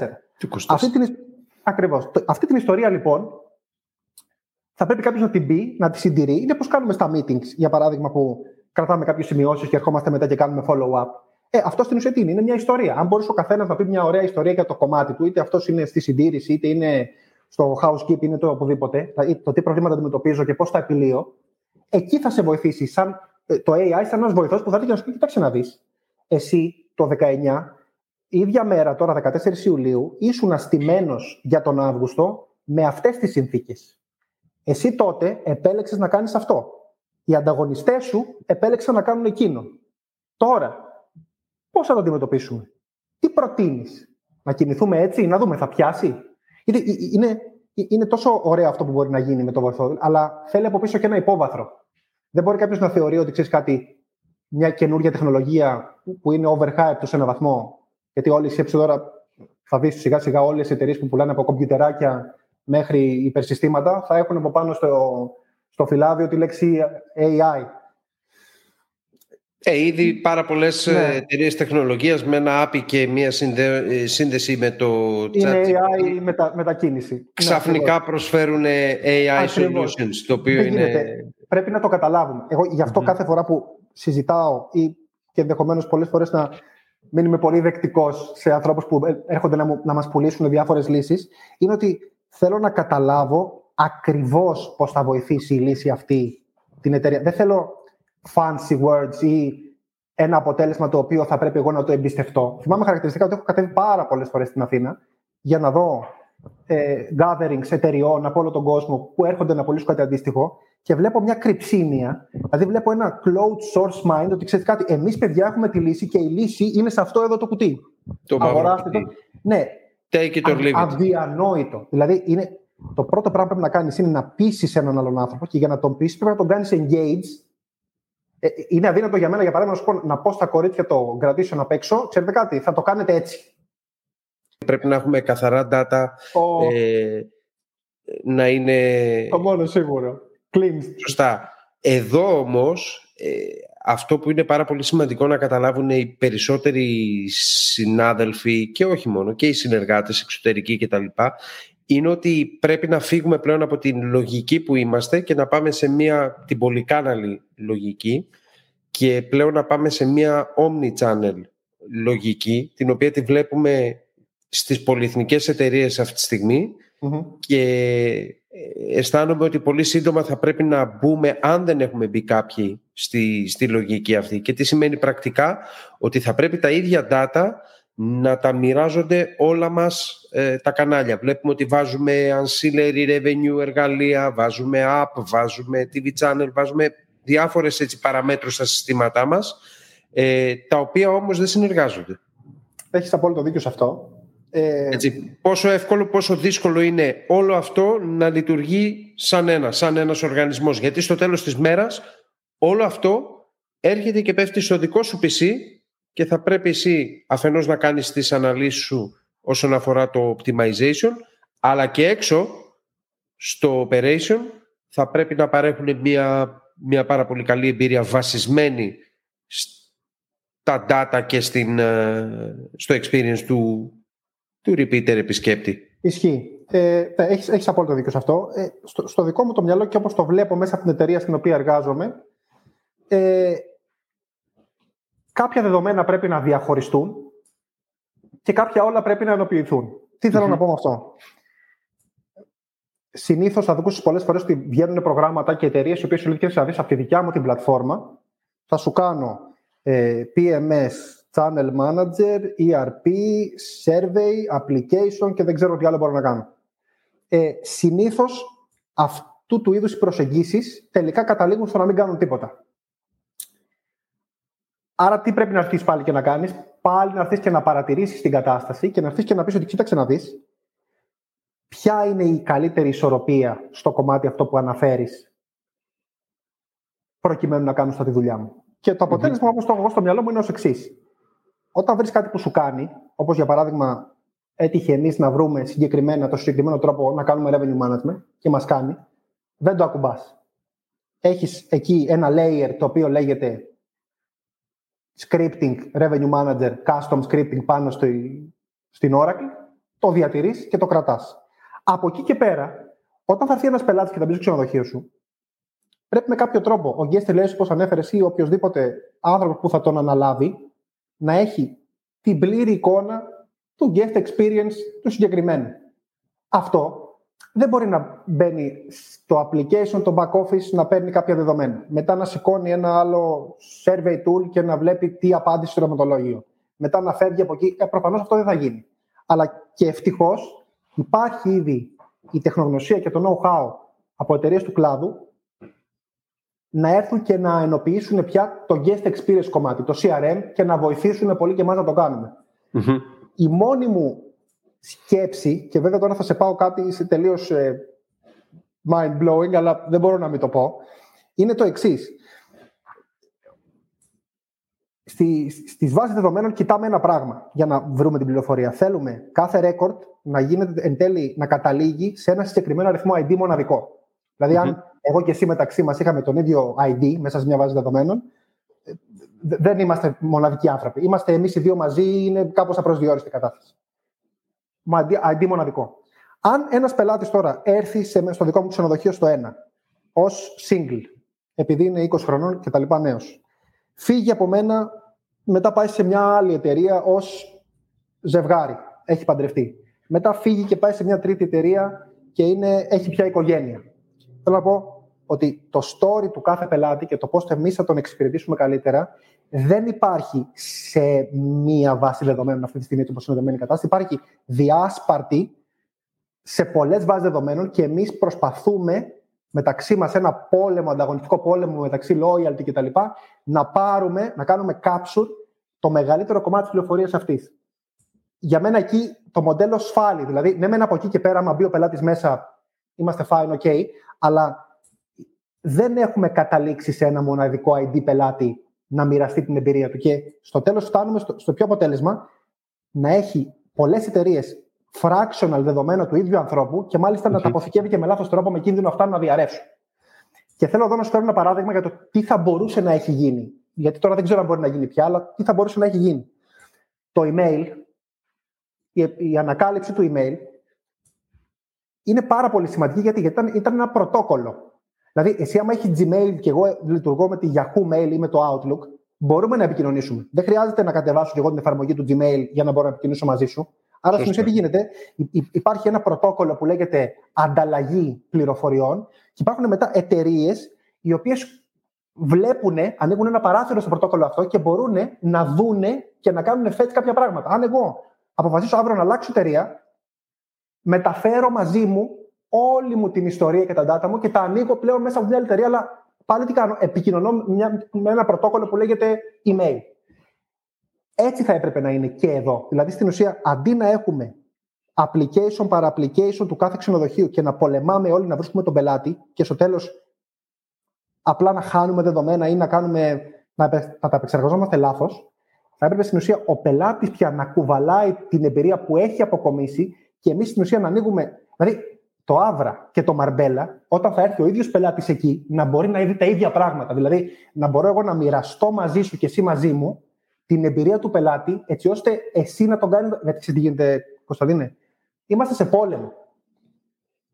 Αυτή την, ακριβώς. Αυτή την ιστορία λοιπόν θα πρέπει κάποιος να την πει, να τη συντηρεί. Είναι πώ κάνουμε στα meetings, για παράδειγμα, που κρατάμε κάποιες σημειώσεις και ερχόμαστε μετά και κάνουμε follow-up. Ε, αυτό στην ουσία είναι, είναι μια ιστορία. Αν μπορούσε ο καθένας να πει μια ωραία ιστορία για το κομμάτι του, είτε αυτός είναι στη συντήρηση, είτε είναι στο housekeeping, είτε το οπουδήποτε, το τι προβλήματα αντιμετωπίζω και πώς τα επιλύω, εκεί θα σε βοηθήσει σαν ε, το AI, σαν ένας βοηθός που θα έρθει και να σου πει: Κοιτάξτε να δεις. Εσύ το 19, η ίδια μέρα, τώρα 14 Ιουλίου, ήσουν αστημένος για τον Αύγουστο με αυτές τις συνθήκες. Εσύ τότε επέλεξες να κάνεις αυτό. Οι ανταγωνιστές σου επέλεξαν να κάνουν εκείνο. Τώρα, πώς θα το αντιμετωπίσουμε, τι προτείνεις, να κινηθούμε έτσι, να δούμε, θα πιάσει; Είναι, είναι, είναι τόσο ωραίο αυτό που μπορεί να γίνει με το βοηθό, αλλά θέλει από πίσω και ένα υπόβαθρο. Δεν μπορεί κάποιος να θεωρεί ότι ξέρεις κάτι, μια καινούργια τεχνολογία που είναι overhyped σε έναν βαθμό. Γιατί όλοι σκέψη τώρα θα δεις σιγά σιγά όλες οι εταιρείες που πουλάνε από κομπιουτεράκια μέχρι υπερσυστήματα θα έχουν από πάνω στο, στο φυλάδιο τη λέξη AI. Ε, ήδη πάρα πολλές ναι. εταιρείες τεχνολογίας με ένα API και μία σύνδεση με το Είναι AI μετα, μετακίνηση. Ναι, Ξαφνικά προσφέρουν AI solutions. Το οποίο είναι... Πρέπει να το καταλάβουμε. Εγώ γι' αυτο κάθε φορά που συζητάω ή και ενδεχομένως πολλές φορές να μην είμαι πολύ δεκτικός σε ανθρώπους που έρχονται να, μου, να μας πουλήσουν διάφορες λύσεις, είναι ότι θέλω να καταλάβω ακριβώς πώς θα βοηθήσει η λύση αυτή την εταιρεία. Δεν θέλω fancy words ή ένα αποτέλεσμα το οποίο θα πρέπει εγώ να το εμπιστευτώ. Θυμάμαι χαρακτηριστικά ότι έχω κατέβει πάρα πολλές φορές στην Αθήνα για να δω ε, gatherings εταιριών από όλο τον κόσμο που έρχονται να πουλήσουν κάτι αντίστοιχο και βλέπω μια κρυψίνια, δηλαδή βλέπω ένα cloud source mind ότι ξέρετε κάτι, εμείς παιδιά έχουμε τη λύση και η λύση είναι σε αυτό εδώ το κουτί. Το Αγοράστε το. Ναι. Take it or leave it. Αδιανόητο. Δηλαδή είναι, το πρώτο πράγμα που πρέπει να κάνεις είναι να πείσει έναν άλλον άνθρωπο και για να τον πείσει πρέπει να τον κάνεις engage ε, είναι αδύνατο για μένα, για παράδειγμα, να, πω, να πω στα κορίτσια το gradation απ' έξω. Ξέρετε κάτι, θα το κάνετε έτσι. Πρέπει να έχουμε καθαρά data. Ε, να είναι. Το μόνο σίγουρο. Clean. Σωστά. Εδώ όμως ε, αυτό που είναι πάρα πολύ σημαντικό να καταλάβουν οι περισσότεροι συνάδελφοι και όχι μόνο και οι συνεργάτες εξωτερικοί κτλ είναι ότι πρέπει να φύγουμε πλέον από την λογική που είμαστε και να πάμε σε μια την πολυκάναλη λογική και πλέον να πάμε σε μια omni-channel λογική την οποία τη βλέπουμε στις πολυεθνικές εταιρείες αυτή τη στιγμη και αισθάνομαι ότι πολύ σύντομα θα πρέπει να μπούμε αν δεν έχουμε μπει κάποιοι στη, στη λογική αυτή και τι σημαίνει πρακτικά; Ότι θα πρέπει τα ίδια data να τα μοιράζονται όλα μας ε, τα κανάλια. Βλέπουμε ότι βάζουμε ancillary revenue εργαλεία, βάζουμε app, βάζουμε TV channel, βάζουμε διάφορες έτσι, παραμέτρους στα συστήματά μας, ε, τα οποία όμως δεν συνεργάζονται. Έχεις απόλυτο δίκιο σε αυτό. Ε... Έτσι, πόσο εύκολο, πόσο δύσκολο είναι όλο αυτό να λειτουργεί σαν ένα, σαν ένας οργανισμός. Γιατί στο τέλος της μέρας όλο αυτό έρχεται και πέφτει στο δικό σου PC και θα πρέπει εσύ αφενός να κάνεις τις αναλύσεις σου όσον αφορά το optimization, αλλά και έξω στο operation θα πρέπει να παρέχουν μια, μια πάρα πολύ καλή εμπειρία βασισμένη στα data και στην, ε, στο experience του, του repeater επισκέπτη. Ισχύει. Ε, έχεις, έχεις απόλυτο δίκιο σε αυτό. Ε, στο, στο, δικό μου το μυαλό και όπως το βλέπω μέσα από την εταιρεία στην οποία εργάζομαι, ε, κάποια δεδομένα πρέπει να διαχωριστούν και κάποια όλα πρέπει να ενοποιηθούν. Τι θελω να πω με αυτό; Συνήθως θα ακούσεις πολλές φορές ότι βγαίνουν προγράμματα και εταιρείες οι οποίες σου λένε να δεις από τη δικιά μου την πλατφόρμα. Θα σου κάνω ε, PMS, Channel Manager, ERP, Survey, Application και δεν ξέρω τι άλλο μπορώ να κάνω. Ε, Συνήθως αυτού του είδους οι προσεγγίσεις τελικά καταλήγουν στο να μην κάνουν τίποτα. Άρα τι πρέπει να αρχίσεις πάλι και να κάνεις; πάλι να έρθει και να παρατηρήσεις την κατάσταση και να έρθει και να πεις ότι κοίταξε να δει ποια είναι η καλύτερη ισορροπία στο κομμάτι αυτό που αναφέρεις προκειμένου να κάνω τη δουλειά μου. Και το αποτέλεσμα, mm-hmm. όπως το έχω στο μυαλό μου, είναι ως εξής. Όταν βρεις κάτι που σου κάνει, όπως για παράδειγμα έτυχε εμείς να βρούμε συγκεκριμένα το συγκεκριμένο τρόπο να κάνουμε revenue management και μας κάνει, δεν το ακουμπάς. Έχεις εκεί ένα layer το οποίο λέγεται scripting, revenue manager, custom scripting πάνω στη, στην Oracle, το διατηρείς και το κρατάς. Από εκεί και πέρα, όταν θα έρθει ένας πελάτης και θα μπει στο ξενοδοχείο σου, πρέπει με κάποιο τρόπο ο guest relations, όπως ανέφερες ή οποιοδήποτε άνθρωπο που θα τον αναλάβει, να έχει την πλήρη εικόνα του guest experience του συγκεκριμένου. Αυτό δεν μπορεί να μπαίνει στο application, το back office, να παίρνει κάποια δεδομένα. Μετά να σηκώνει ένα άλλο survey tool και να βλέπει τι απάντησε στο ερωτηματολόγιο. Μετά να φεύγει από εκεί. Ε, Προφανώς αυτό δεν θα γίνει. Αλλά και ευτυχώς υπάρχει ήδη η τεχνογνωσία και το know-how από εταιρείες του κλάδου να έρθουν και να ενοποιήσουν πια το guest experience κομμάτι, το CRM και να βοηθήσουν πολύ και εμάς να το κάνουμε. Η μόνη μου σκέψη, και βέβαια τώρα θα σε πάω κάτι σε τελείως ε, mind-blowing, αλλά δεν μπορώ να μην το πω, είναι το εξής. Στη, στις βάσεις δεδομένων κοιτάμε ένα πράγμα για να βρούμε την πληροφορία. Θέλουμε κάθε record να γίνεται εν τέλει να καταλήγει σε ένα συγκεκριμένο αριθμό ID μοναδικό. Δηλαδή, αν εγώ και εσύ μεταξύ μας είχαμε τον ίδιο ID μέσα σε μια βάση δεδομένων, ε, δεν είμαστε μοναδικοί άνθρωποι. Είμαστε εμείς οι δύο μαζί, είναι κάπως απροσδιόριστη κατάσταση. ID μοναδικό. Αν ένας πελάτης τώρα έρθει σε, στο δικό μου ξενοδοχείο στο ένα, ως single, επειδή είναι 20 χρονών και τα λοιπά νέος, φύγει από μένα, μετά πάει σε μια άλλη εταιρεία ως ζευγάρι, έχει παντρευτεί. Μετά φύγει και πάει σε μια τρίτη εταιρεία και είναι, έχει πια οικογένεια. Θέλω να πω ότι το story του κάθε πελάτη και το πώς εμείς θα τον εξυπηρετήσουμε καλύτερα δεν υπάρχει σε μία βάση δεδομένων αυτή τη στιγμή όπως είναι δεδομένη κατάσταση. Υπάρχει διάσπαρτη σε πολλές βάσεις δεδομένων και εμείς προσπαθούμε μεταξύ μας ένα πόλεμο, ανταγωνιστικό πόλεμο μεταξύ loyalty κτλ. να πάρουμε, να κάνουμε capture το μεγαλύτερο κομμάτι της πληροφορίας αυτής. Για μένα εκεί το μοντέλο σφάλει. Δηλαδή, ναι, μεν από εκεί και πέρα, άμα μπει ο πελάτης μέσα, είμαστε fine, ok, αλλά δεν έχουμε καταλήξει σε ένα μοναδικό ID πελάτη να μοιραστεί την εμπειρία του. Και στο τέλος φτάνουμε στο, στο πιο αποτέλεσμα να έχει πολλές εταιρείες fractional δεδομένα του ίδιου ανθρώπου και μάλιστα να τα αποθηκεύει και με λάθος τρόπο με κίνδυνο αυτά να διαρρεύσουν. Και θέλω εδώ να σου φέρω ένα παράδειγμα για το τι θα μπορούσε να έχει γίνει. Γιατί τώρα δεν ξέρω αν μπορεί να γίνει πια, αλλά τι θα μπορούσε να έχει γίνει. Το email, η, η ανακάλυψη του email είναι πάρα πολύ σημαντική γιατί, γιατί ήταν, ήταν ένα πρωτόκολλο. Δηλαδή, εσύ, άμα έχεις Gmail και εγώ λειτουργώ με τη Yahoo Mail ή με το Outlook, μπορούμε να επικοινωνήσουμε. Δεν χρειάζεται να κατεβάσω και εγώ την εφαρμογή του Gmail για να μπορώ να επικοινωνήσω μαζί σου. Άρα, στην ουσία, τι γίνεται, υπάρχει ένα πρωτόκολλο που λέγεται ανταλλαγή πληροφοριών και υπάρχουν μετά εταιρείες οι οποίες βλέπουν, ανοίγουν ένα παράθυρο στο πρωτόκολλο αυτό και μπορούν να δούνε και να κάνουν fetch κάποια πράγματα. Αν εγώ αποφασίσω αύριο να αλλάξω εταιρεία, μεταφέρω μαζί μου όλη μου την ιστορία και τα data μου και τα ανοίγω πλέον μέσα από μια εταιρεία, αλλά πάλι τι κάνω, επικοινωνώ μια, με ένα πρωτόκολλο που λέγεται email. Έτσι θα έπρεπε να είναι και εδώ. Δηλαδή, στην ουσία, αντί να έχουμε application παρα application του κάθε ξενοδοχείου και να πολεμάμε όλοι να βρίσκουμε τον πελάτη και στο τέλος απλά να χάνουμε δεδομένα ή να, κάνουμε, να, να τα επεξεργαζόμαστε λάθος, θα έπρεπε στην ουσία ο πελάτης πια να κουβαλάει την εμπειρία που έχει αποκομίσει και εμείς στην ουσία να ανοίγουμε. Δηλαδή, το Άβρα και το Μαρμπέλα, όταν θα έρθει ο ίδιος πελάτης εκεί, να μπορεί να είδει τα ίδια πράγματα. Δηλαδή, να μπορώ εγώ να μοιραστώ μαζί σου και εσύ μαζί μου την εμπειρία του πελάτη, έτσι ώστε εσύ να τον κάνει. Γιατί τι γίνεται, Κωνσταντίνε; Είμαστε σε πόλεμο.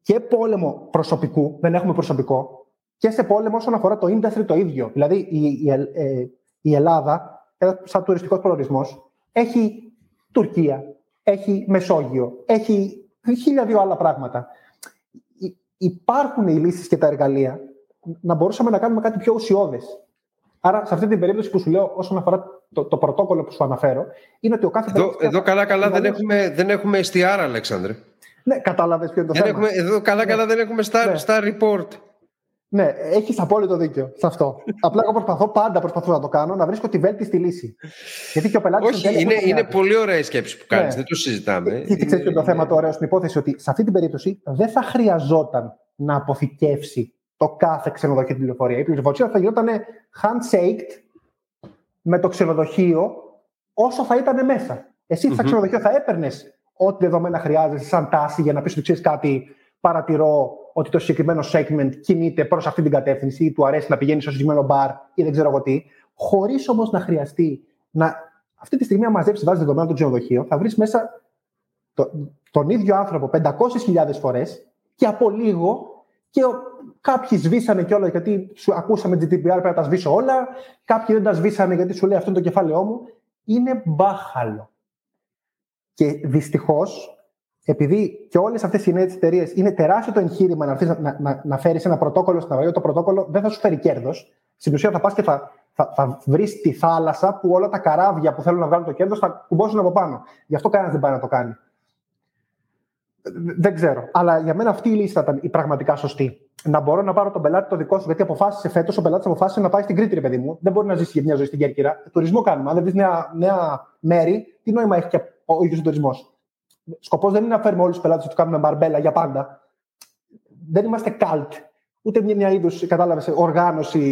Και πόλεμο προσωπικού, δεν έχουμε προσωπικό, και σε πόλεμο όσον αφορά το industry το ίδιο. Δηλαδή, η, η, ε, η Ελλάδα, σαν τουριστικός προορισμός, έχει Τουρκία, έχει Μεσόγειο, έχει χίλια δύο άλλα πράγματα υπάρχουν οι λύσεις και τα εργαλεία να μπορούσαμε να κάνουμε κάτι πιο ουσιώδες. Άρα, σε αυτή την περίπτωση που σου λέω, όσον αφορά το, το πρωτόκολλο που σου αναφέρω, είναι ότι ο κάθε. Εδώ, εδώ καλά-καλά δεν έχουμε, δεν έχουμε STR, Αλέξανδρε. Ναι, κατάλαβες ποιο είναι το δεν θέμα. Έχουμε, εδώ καλά-καλά ναι. δεν έχουμε star, ναι. star report. Ναι, έχεις απόλυτο δίκιο σε αυτό. Απλά εγώ προσπαθώ πάντα προσπαθώ να το κάνω, να βρίσκω τη βέλτιστη λύση. Γιατί και ο πελάτης. Όχι, είναι, είναι πολύ ωραία η σκέψη που κάνεις, ναι. δεν το συζητάμε. Και τι ξέρεις το θέμα το ωραίο στην υπόθεση ότι σε αυτή την περίπτωση δεν θα χρειαζόταν να αποθηκεύσει το κάθε ξενοδοχείο την πληροφορία. Η πληροφορία θα γινόταν handshaked με το ξενοδοχείο όσο θα ήταν μέσα. Εσύ, mm-hmm. ξενοδοχείο, θα έπαιρνες ό,τι δεδομένα χρειάζεσαι σαν τάση για να πεις ότι ξέρεις κάτι, παρατηρώ ότι το συγκεκριμένο segment κινείται προς αυτή την κατεύθυνση ή του αρέσει να πηγαίνει στο συγκεκριμένο μπαρ ή δεν ξέρω εγώ τι, χωρίς όμως να χρειαστεί να αυτή τη στιγμή να μαζέψεις βάση δεδομένα το ξενοδοχείο, θα βρεις μέσα το, τον ίδιο άνθρωπο 500.000 φορές και από λίγο και κάποιοι σβήσανε κιόλα γιατί σου ακούσαμε GDPR, πρέπει να τα σβήσω όλα. Κάποιοι δεν τα σβήσανε γιατί σου λέει αυτό είναι το κεφάλαιό μου. Είναι μπάχαλο. Και δυστυχώς, επειδή και όλες αυτές οι νέες εταιρείες είναι τεράστιο το εγχείρημα να, να, να, να φέρεις ένα πρωτόκολλο στην αγορά, το πρωτόκολλο δεν θα σου φέρει κέρδος. Στην ουσία θα πας και θα, θα, θα βρεις τη θάλασσα που όλα τα καράβια που θέλουν να βγάλουν το κέρδος θα κουμπώσουν από πάνω. Γι' αυτό κανένας δεν πάει να το κάνει. Δεν ξέρω. Αλλά για μένα αυτή η λίστα ήταν η πραγματικά σωστή. Να μπορώ να πάρω τον πελάτη το δικό σου, γιατί αποφάσισε φέτος ο πελάτης αποφάσισε να πάει στην Κρήτη, ρε παιδί μου. Δεν μπορεί να ζήσει μια ζωή στην Κέρκυρα. Τουρισμό κάνουμε. Αν δεν δεις νέα, νέα μέρη, τι νόημα έχει και ο ίδιος ο τουρισμός; Σκοπός δεν είναι να φέρουμε όλους τους πελάτες και τους κάνουμε μπαρμπέλα για πάντα. Δεν είμαστε cult. Ούτε μια, μια είδους, κατάλαβες, οργάνωση.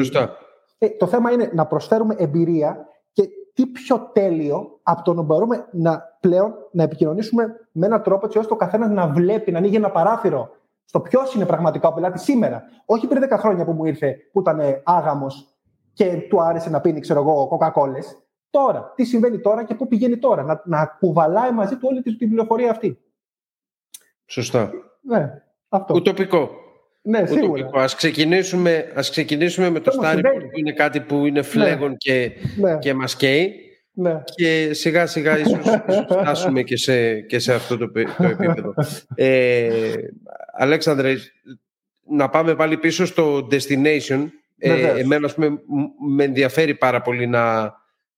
Ε, το θέμα είναι να προσφέρουμε εμπειρία και τι πιο τέλειο από το να μπορούμε να πλέον να επικοινωνήσουμε με έναν τρόπο έτσι ώστε ο καθένας να βλέπει, να ανοίγει ένα παράθυρο στο ποιος είναι πραγματικά ο πελάτης σήμερα. Όχι πριν 10 χρόνια που μου ήρθε, που ήταν άγαμος και του άρεσε να πίνει, ξέρω εγώ, κοκακόλε. Τώρα, τι συμβαίνει τώρα και πού πηγαίνει τώρα. Να, να κουβαλάει μαζί του όλη την πληροφορία αυτή. Σωστά. Ναι, αυτό. Ουτοπικό. Ναι, σίγουρα. Ας ξεκινήσουμε, ας ξεκινήσουμε με το Storyboard που είναι κάτι που είναι φλέγον ναι. και, ναι. και μας καίει ναι. και σιγά σιγά ίσως, ίσως φτάσουμε και σε, και σε αυτό το, το επίπεδο. ε, Αλέξανδρε, να πάμε πάλι πίσω στο destination. Ε, εμένα πούμε, με ενδιαφέρει πάρα πολύ να,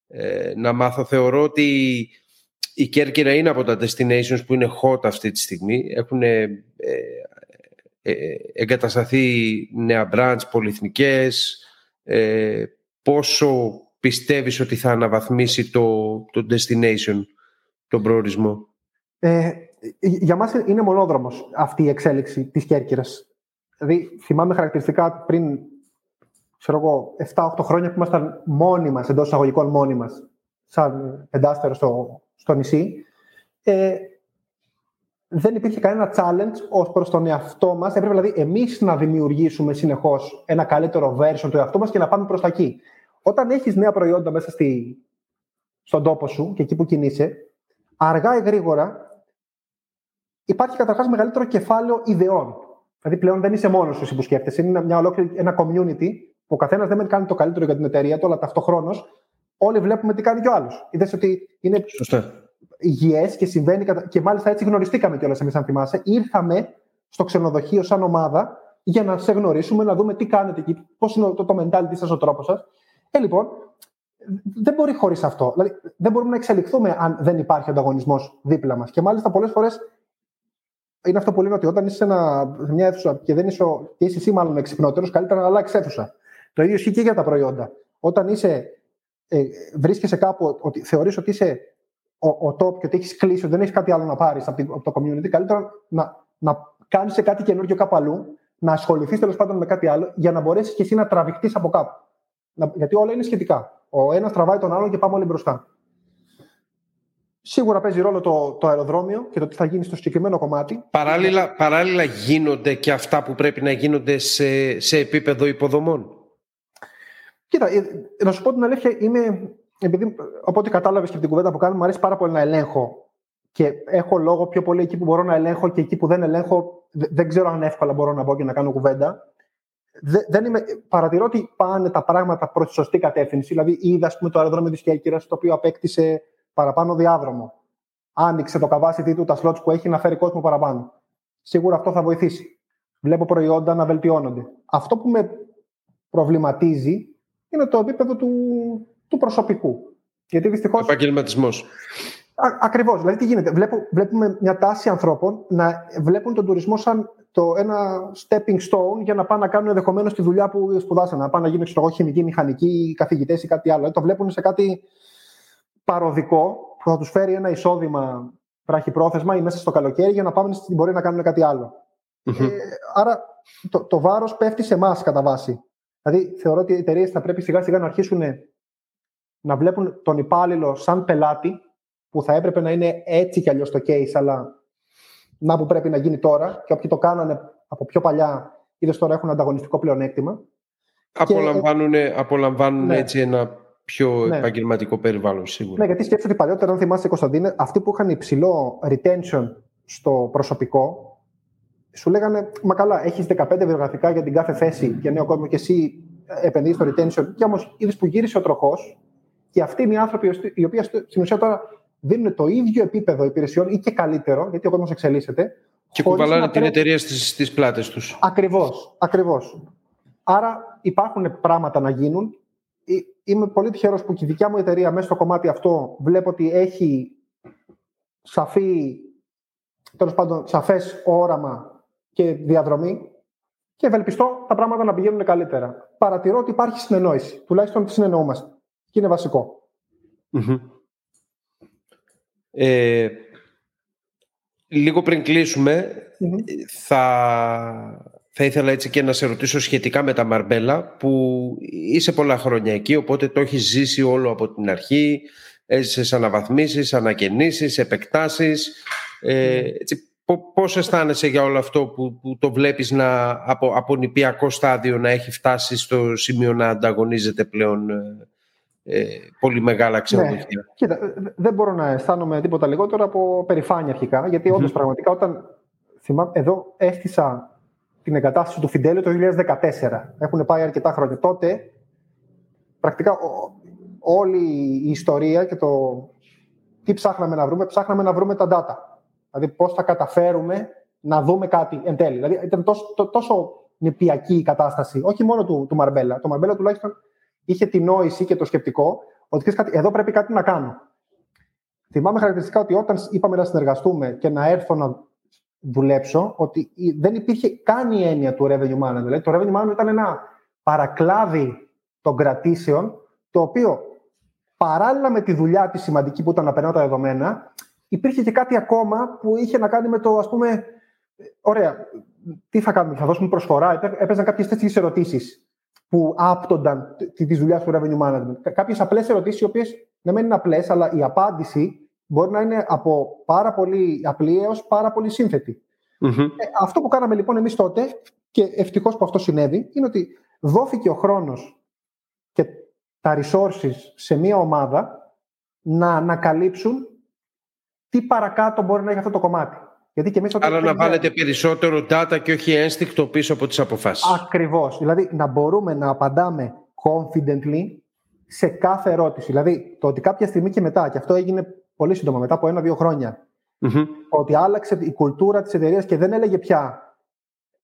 ε, να μάθω. Θεωρώ ότι η Κέρκυρα είναι από τα destinations που είναι hot αυτή τη στιγμή. Έχουν ε, ε, εγκατασταθεί νέα branch, πολυεθνικές, ε, πόσο πιστεύεις ότι θα αναβαθμίσει το, το destination, τον προορισμό; Ε, για μας είναι μονόδρομος αυτή η εξέλιξη της Κέρκυρας. Δηλαδή, θυμάμαι χαρακτηριστικά πριν ξέρω εγώ, 7-8 χρόνια που ήμασταν μόνοι μας, εντός εισαγωγικών μόνοι μας, σαν πεντάστερος στο, στο νησί, ε, δεν υπήρχε κανένα challenge ως προς τον εαυτό μας. Έπρεπε δηλαδή εμείς να δημιουργήσουμε συνεχώς ένα καλύτερο version του εαυτού μας και να πάμε προς τα εκεί. Όταν έχεις νέα προϊόντα μέσα στη, στον τόπο σου και εκεί που κινείσαι, αργά ή γρήγορα υπάρχει καταρχάς μεγαλύτερο κεφάλαιο ιδεών. Δηλαδή πλέον δεν είσαι μόνος σου που σκέφτεσαι. Είναι μια ολόκληρη, ένα community που ο καθένας δεν κάνει το καλύτερο για την εταιρεία του, αλλά ταυτοχρόνως όλοι βλέπουμε τι κάνει κι ο άλλος. Είδες ότι είναι. Σωστά υγιές και συμβαίνει. Και μάλιστα έτσι γνωριστήκαμε κιόλας, εμείς, αν θυμάσαι. Ήρθαμε στο ξενοδοχείο σαν ομάδα για να σε γνωρίσουμε, να δούμε τι κάνετε εκεί, πώς είναι το, το mentality σας, ο τρόπος σας. Ε, λοιπόν, δεν μπορεί χωρίς αυτό. Δηλαδή, δεν μπορούμε να εξελιχθούμε αν δεν υπάρχει ανταγωνισμός δίπλα μας. Και μάλιστα πολλές φορές είναι αυτό που λένε ότι όταν είσαι σε, ένα, μια αίθουσα και δεν είσαι, και είσαι εσύ μάλλον εξυπνότερος, καλύτερα να αλλάξεις αίθουσα. Το ίδιο ισχύει και για τα προϊόντα. Όταν είσαι, ε, βρίσκεσαι κάπου, ότι θεωρείς ότι είσαι ο, ο top και ότι έχεις κλείσει, ότι δεν έχεις κάτι άλλο να πάρεις από, από το community, καλύτερα να, να κάνεις κάτι καινούργιο κάπου αλλού, να ασχοληθείς τέλος πάντων με κάτι άλλο, για να μπορέσεις και εσύ να τραβηχτείς από κάπου. Να, γιατί όλα είναι σχετικά. Ο ένας τραβάει τον άλλο και πάμε όλοι μπροστά. Σίγουρα παίζει ρόλο το, το αεροδρόμιο και το τι θα γίνει στο συγκεκριμένο κομμάτι. Παράλληλα, παράλληλα γίνονται και αυτά που πρέπει να γίνονται σε, σε επίπεδο υποδομών. Κοίτα, ε, να σου πω την αλήθεια, είμαι επειδή από κατάλαβες και από την κουβέντα που κάνουμε, μου αρέσει πάρα πολύ να ελέγχω και έχω λόγο πιο πολύ εκεί που μπορώ να ελέγχω και εκεί που δεν ελέγχω, δεν ξέρω αν εύκολα μπορώ να μπω και να κάνω κουβέντα. Δεν είμαι, παρατηρώ ότι πάνε τα πράγματα προς τη σωστή κατεύθυνση. Δηλαδή, είδα πούμε, το αεροδρόμιο της Κέρκυρας, το οποίο απέκτησε παραπάνω διάδρομο. Άνοιξε το καβάσι του, τα σλότ που έχει να φέρει κόσμο παραπάνω. Σίγουρα αυτό θα βοηθήσει. Βλέπω προϊόντα να βελτιώνονται. Αυτό που με προβληματίζει είναι το επίπεδο του, του προσωπικού. Γιατί δυστυχώ. Επαγγελματισμός. Ακριβώς. Δηλαδή, τι γίνεται; Βλέπω, βλέπουμε μια τάση ανθρώπων να βλέπουν τον τουρισμό σαν το, ένα stepping stone για να πάνε να κάνουν ενδεχομένως τη δουλειά που σπουδάσαν. Να πάνε να γίνουν ξέρω, χημική, μηχανική, καθηγητές ή κάτι άλλο. το βλέπουν σε κάτι παροδικό που θα τους φέρει ένα εισόδημα πρόθεσμα ή μέσα στο καλοκαίρι για να πάμε στην πορεία να κάνουν κάτι Ε, άρα το, το βάρος πέφτει σε εμάς κατά βάση. Δηλαδή θεωρώ ότι οι εταιρείες θα πρέπει σιγά σιγά να αρχίσουν να βλέπουν τον υπάλληλο σαν πελάτη που θα έπρεπε να είναι έτσι κι αλλιώς το case, αλλά να που πρέπει να γίνει τώρα και όποιοι το κάνανε από πιο παλιά, είδες τώρα έχουν ανταγωνιστικό πλεονέκτημα. Απολαμβάνουν, και... απολαμβάνουν ναι. έτσι ένα πιο ναι. επαγγελματικό περιβάλλον σίγουρα. Ναι, γιατί σκέφτομαι ότι παλιότερα, αν θυμάσαι Κωνσταντίνε, αυτοί που είχαν υψηλό retention στο προσωπικό, σου λέγανε, μα καλά, έχεις 15 βιογραφικά για την κάθε θέση για νέο κόσμο και εσύ επενδύεις στο retention. Και όμως είδες που γύρισε ο τροχός και αυτοί είναι οι άνθρωποι οι οποίοι στην ουσία τώρα δίνουν το ίδιο επίπεδο υπηρεσιών ή και καλύτερο, γιατί ο κόσμος εξελίσσεται. Και κουβαλάνε την εταιρεία στις πλάτες τους. Ακριβώς. Ακριβώς. Άρα υπάρχουν πράγματα να γίνουν. Ε, είμαι πολύ τυχερός που και η δικιά μου εταιρεία μέσα στο κομμάτι αυτό βλέπω ότι έχει σαφή, τέλος πάντων, σαφές όραμα και διαδρομή και ευελπιστώ τα πράγματα να πηγαίνουν καλύτερα. Παρατηρώ ότι υπάρχει συνεννόηση, τουλάχιστον συνεννοούμαστε. Και είναι ε, λίγο πριν θα, θα ήθελα έτσι και να σε ρωτήσω σχετικά με τα Μαρμπέλα που είσαι πολλά χρόνια εκεί οπότε το έχεις ζήσει όλο από την αρχή. Έζησες αναβαθμίσεις, ανακαινήσεις, επεκτάσεις. Ε, έτσι, πώς αισθάνεσαι για όλο αυτό που, που το βλέπεις να, από, από νηπιακό στάδιο να έχει φτάσει στο σημείο να ανταγωνίζεται πλέον ε, ε, πολύ μεγάλα ξενοδοχεία; Ναι. Κοίτα, δεν μπορώ να αισθάνομαι τίποτα λιγότερο από περηφάνεια αρχικά, γιατί όντως πραγματικά όταν θυμάμαι, εδώ έστησα την εγκατάσταση του Φιντέλιο το 2014. Έχουν πάει αρκετά χρόνια. Τότε, πρακτικά όλη η ιστορία και το τι ψάχναμε να βρούμε, ψάχναμε να βρούμε τα data. Δηλαδή πώς θα καταφέρουμε να δούμε κάτι εν τέλει. Δηλαδή ήταν τόσο, τόσο νηπιακή η κατάσταση, όχι μόνο του, του Μαρμπέλα. Το Μαρμπέλα τουλάχιστον είχε την νόηση και το σκεπτικό ότι κάτι, εδώ πρέπει κάτι να κάνω. Θυμάμαι χαρακτηριστικά ότι όταν είπαμε να συνεργαστούμε και να έρθω να δουλέψω, ότι δεν υπήρχε καν η έννοια του revenue management. Δηλαδή, το revenue management ήταν ένα παρακλάδι των κρατήσεων, το οποίο παράλληλα με τη δουλειά τη σημαντική που ήταν να περνάω τα δεδομένα, υπήρχε και κάτι ακόμα που είχε να κάνει με το, ας πούμε, ωραία, τι θα κάνουμε, θα δώσουμε προσφορά. Έπαιζαν κάποιες τέτοιες ερωτήσεις που άπτονταν τη δουλειάς του revenue management. Κάποιες απλές ερωτήσεις, οι οποίες δεν μένουν απλές, αλλά η απάντηση μπορεί να είναι από πάρα πολύ απλή έως πάρα πολύ σύνθετη. Mm-hmm. Ε, αυτό που κάναμε λοιπόν εμείς τότε, και ευτυχώς που αυτό συνέβη, είναι ότι δόθηκε ο χρόνος και τα resources σε μια ομάδα να ανακαλύψουν τι παρακάτω μπορεί να έχει αυτό το κομμάτι; Γιατί και εμείς Αλλά να βάλετε περισσότερο data και όχι ένστικτο πίσω από τις αποφάσεις. Ακριβώς. Δηλαδή να μπορούμε να απαντάμε confidently σε κάθε ερώτηση. Δηλαδή το ότι κάποια στιγμή και μετά, και αυτό έγινε πολύ σύντομα, μετά από ένα-δύο ότι άλλαξε η κουλτούρα της εταιρείας και δεν έλεγε πια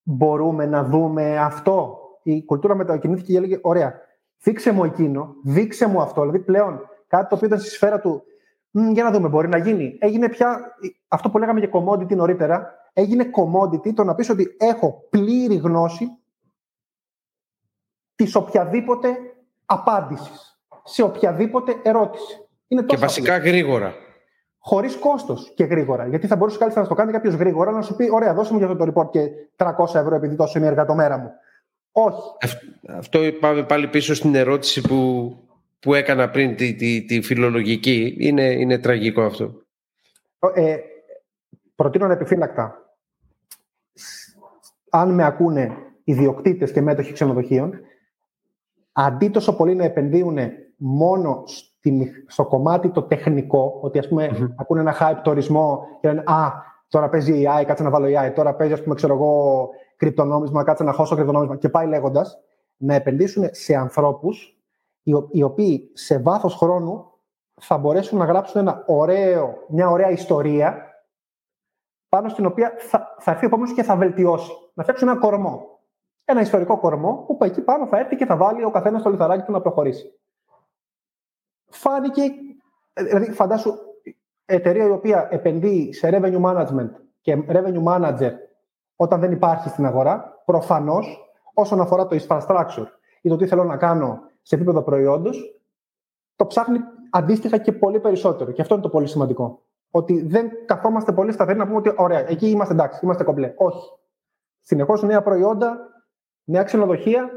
μπορούμε να δούμε αυτό. Η κουλτούρα μετακινήθηκε και έλεγε ωραία, δείξε μου εκείνο, δείξε μου αυτό. Δηλαδή πλέον κάτι το οποίο ήταν στη σφαίρα του για να δούμε, μπορεί να γίνει. Έγινε πια αυτό που λέγαμε για commodity νωρίτερα. Έγινε commodity το να πεις ότι έχω πλήρη γνώση της οποιαδήποτε απάντησης σε οποιαδήποτε ερώτηση. Είναι και βασικά απλή. γρήγορα. Χωρίς κόστος και γρήγορα. Γιατί θα μπορούσε καλύτερα να το κάνει κάποιος γρήγορα να σου πει: Ωραία, δώσε μου για αυτό το report και 300 ευρώ επειδή τόσο είναι έργα το μέρα μου. Όχι. Αυτό πάμε πάλι πίσω στην ερώτηση που που έκανα πριν τη, τη, τη φιλολογική. Είναι, είναι τραγικό αυτό. Ε, προτείνω επιφύλακτα. Αν με ακούνε ιδιοκτήτες και μέτοχοι ξενοδοχείων, αντί τόσο πολύ να επενδύουν μόνο στο κομμάτι το τεχνικό, ότι ας πούμε mm-hmm. ακούνε ένα hype τουρισμό και λένε «Α, τώρα παίζει AI, κάτσε να βάλω AI, τώρα παίζει ας πούμε, ξέρω εγώ, κρυπτονόμισμα, κάτσε να χώσω κρυπτονόμισμα» και πάει λέγοντας, να επενδύσουν σε ανθρώπους οι οποίοι σε βάθος χρόνου θα μπορέσουν να γράψουν ένα ωραίο, μια ωραία ιστορία πάνω στην οποία θα, θα έρθει ο επόμενος και θα βελτιώσει. Να φτιάξουν ένα κορμό. Ένα ιστορικό κορμό που εκεί πάνω θα έρθει και θα βάλει ο καθένας το λιθαράκι του να προχωρήσει. Φάνηκε, δηλαδή φαντάσου εταιρεία η οποία επενδύει σε revenue management και revenue manager όταν δεν υπάρχει στην αγορά. Προφανώς, όσον αφορά το infrastructure ή το τι θέλω να κάνω σε επίπεδο προϊόντος, το ψάχνει αντίστοιχα και πολύ περισσότερο. Και αυτό είναι το πολύ σημαντικό. Ότι δεν καθόμαστε πολύ σταθεροί να πούμε ότι ωραία, εκεί είμαστε εντάξει, είμαστε κομπλέ. Όχι. Συνεχώς νέα προϊόντα, νέα ξενοδοχεία,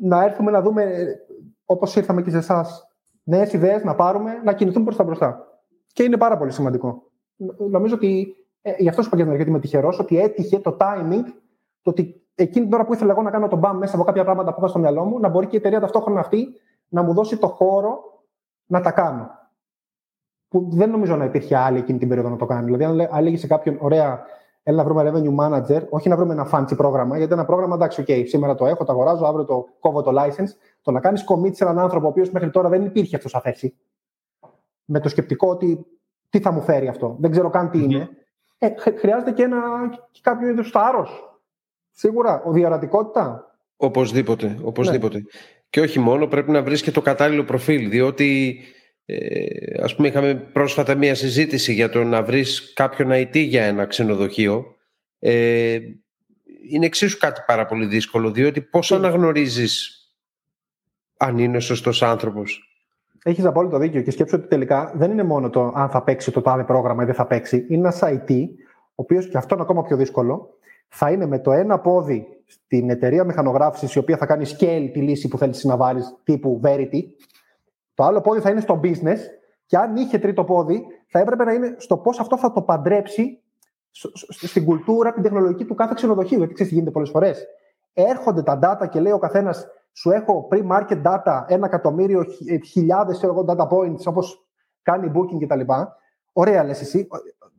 να έρθουμε να δούμε, όπως ήρθαμε και σε εσάς, νέες ιδέες να πάρουμε, να κινηθούμε προς τα μπροστά. Και είναι πάρα πολύ σημαντικό. Νομίζω ότι ε, γι' αυτό σου είπα γιατί είμαι τυχερός, ότι έτυχε το timing, το ότι εκείνη την ώρα που ήθελα εγώ να κάνω τον μπαμ μέσα από κάποια πράγματα που είχα στο μυαλό μου, να μπορεί και η εταιρεία ταυτόχρονα αυτή να μου δώσει το χώρο να τα κάνω. Που δεν νομίζω να υπήρχε άλλη εκείνη την περίοδο να το κάνει. Δηλαδή, αν έλεγε σε κάποιον, ωραία, έλα να βρούμε revenue manager, όχι να βρούμε ένα fancy πρόγραμμα, γιατί ένα πρόγραμμα, εντάξει, OK, σήμερα το έχω, το αγοράζω, αύριο το κόβω το license. Το να κάνεις commit σε έναν άνθρωπο ο οποίος μέχρι τώρα δεν υπήρχε αυτός σαν θέση. Με το σκεπτικό ότι τι θα μου φέρει αυτό. Δεν ξέρω καν τι είναι. Ε, χρειάζεται και, ένα, και κάποιο είδους θάρρος. Σίγουρα. Ο διαρατικότητα. Οπωσδήποτε. οπωσδήποτε. Ναι. Και όχι μόνο, πρέπει να βρεις και το κατάλληλο προφίλ. Διότι, ε, ας πούμε, είχαμε πρόσφατα μία συζήτηση για το να βρεις κάποιον IT για ένα ξενοδοχείο. Ε, είναι εξίσου κάτι πάρα πολύ δύσκολο, διότι πώς αναγνωρίζεις αν είναι σωστός άνθρωπος; Έχεις απόλυτο δίκιο και σκέψω ότι τελικά δεν είναι μόνο το αν θα παίξει το τάδε πρόγραμμα ή δεν θα παίξει. Είναι ένας IT, ο οποίος και αυτό είναι ακόμα πιο δύσκολο, θα είναι με το ένα πόδι στην εταιρεία μηχανογράφησης, η οποία θα κάνει scale τη λύση που θέλεις να βάλεις, τύπου Verity. Το άλλο πόδι θα είναι στο business και αν είχε τρίτο πόδι, θα έπρεπε να είναι στο πώς αυτό θα το παντρέψει στην κουλτούρα, την τεχνολογική του κάθε ξενοδοχείου. Γιατί ξέρεις τι γίνεται πολλές φορές. Έρχονται τα data και λέει ο καθένας, σου έχω pre-market data, ένα εκατομμύριο, ε, χιλιάδες data points, όπως κάνει booking κτλ. Ωραία, λες εσύ.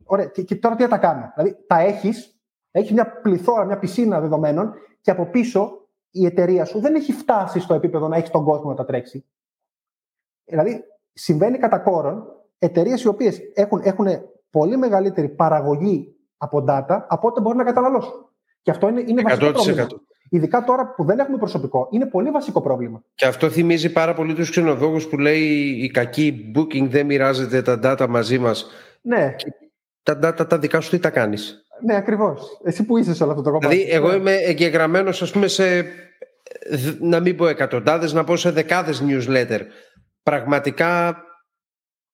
Ωραία. Και, και, τώρα τι θα τα κάνω; Δηλαδή, τα έχεις, έχει μια πληθώρα, μια πισίνα δεδομένων και από πίσω η εταιρεία σου δεν έχει φτάσει στο επίπεδο να έχει τον κόσμο να τα τρέξει. Δηλαδή, συμβαίνει κατά κόρον εταιρείες οι οποίες έχουν, έχουν πολύ μεγαλύτερη παραγωγή από data από ό,τι μπορούν να καταναλώσουν. Και αυτό είναι, είναι βασικό πρόβλημα. Ειδικά τώρα που δεν έχουμε προσωπικό, είναι πολύ βασικό πρόβλημα. Και αυτό θυμίζει πάρα πολύ τους ξενοδόχου που λέει η κακή booking δεν μοιράζεται τα data μαζί μας. Ναι. τα data τα δικά σου τι τα κάνεις; Ναι, ακριβώς. Εσύ που είσαι σε όλο αυτό το κομμάτι. Δηλαδή, εγώ είμαι εγγεγραμμένος, ας πούμε, σε. να μην πω εκατοντάδες, να πω σε δεκάδες newsletter. Πραγματικά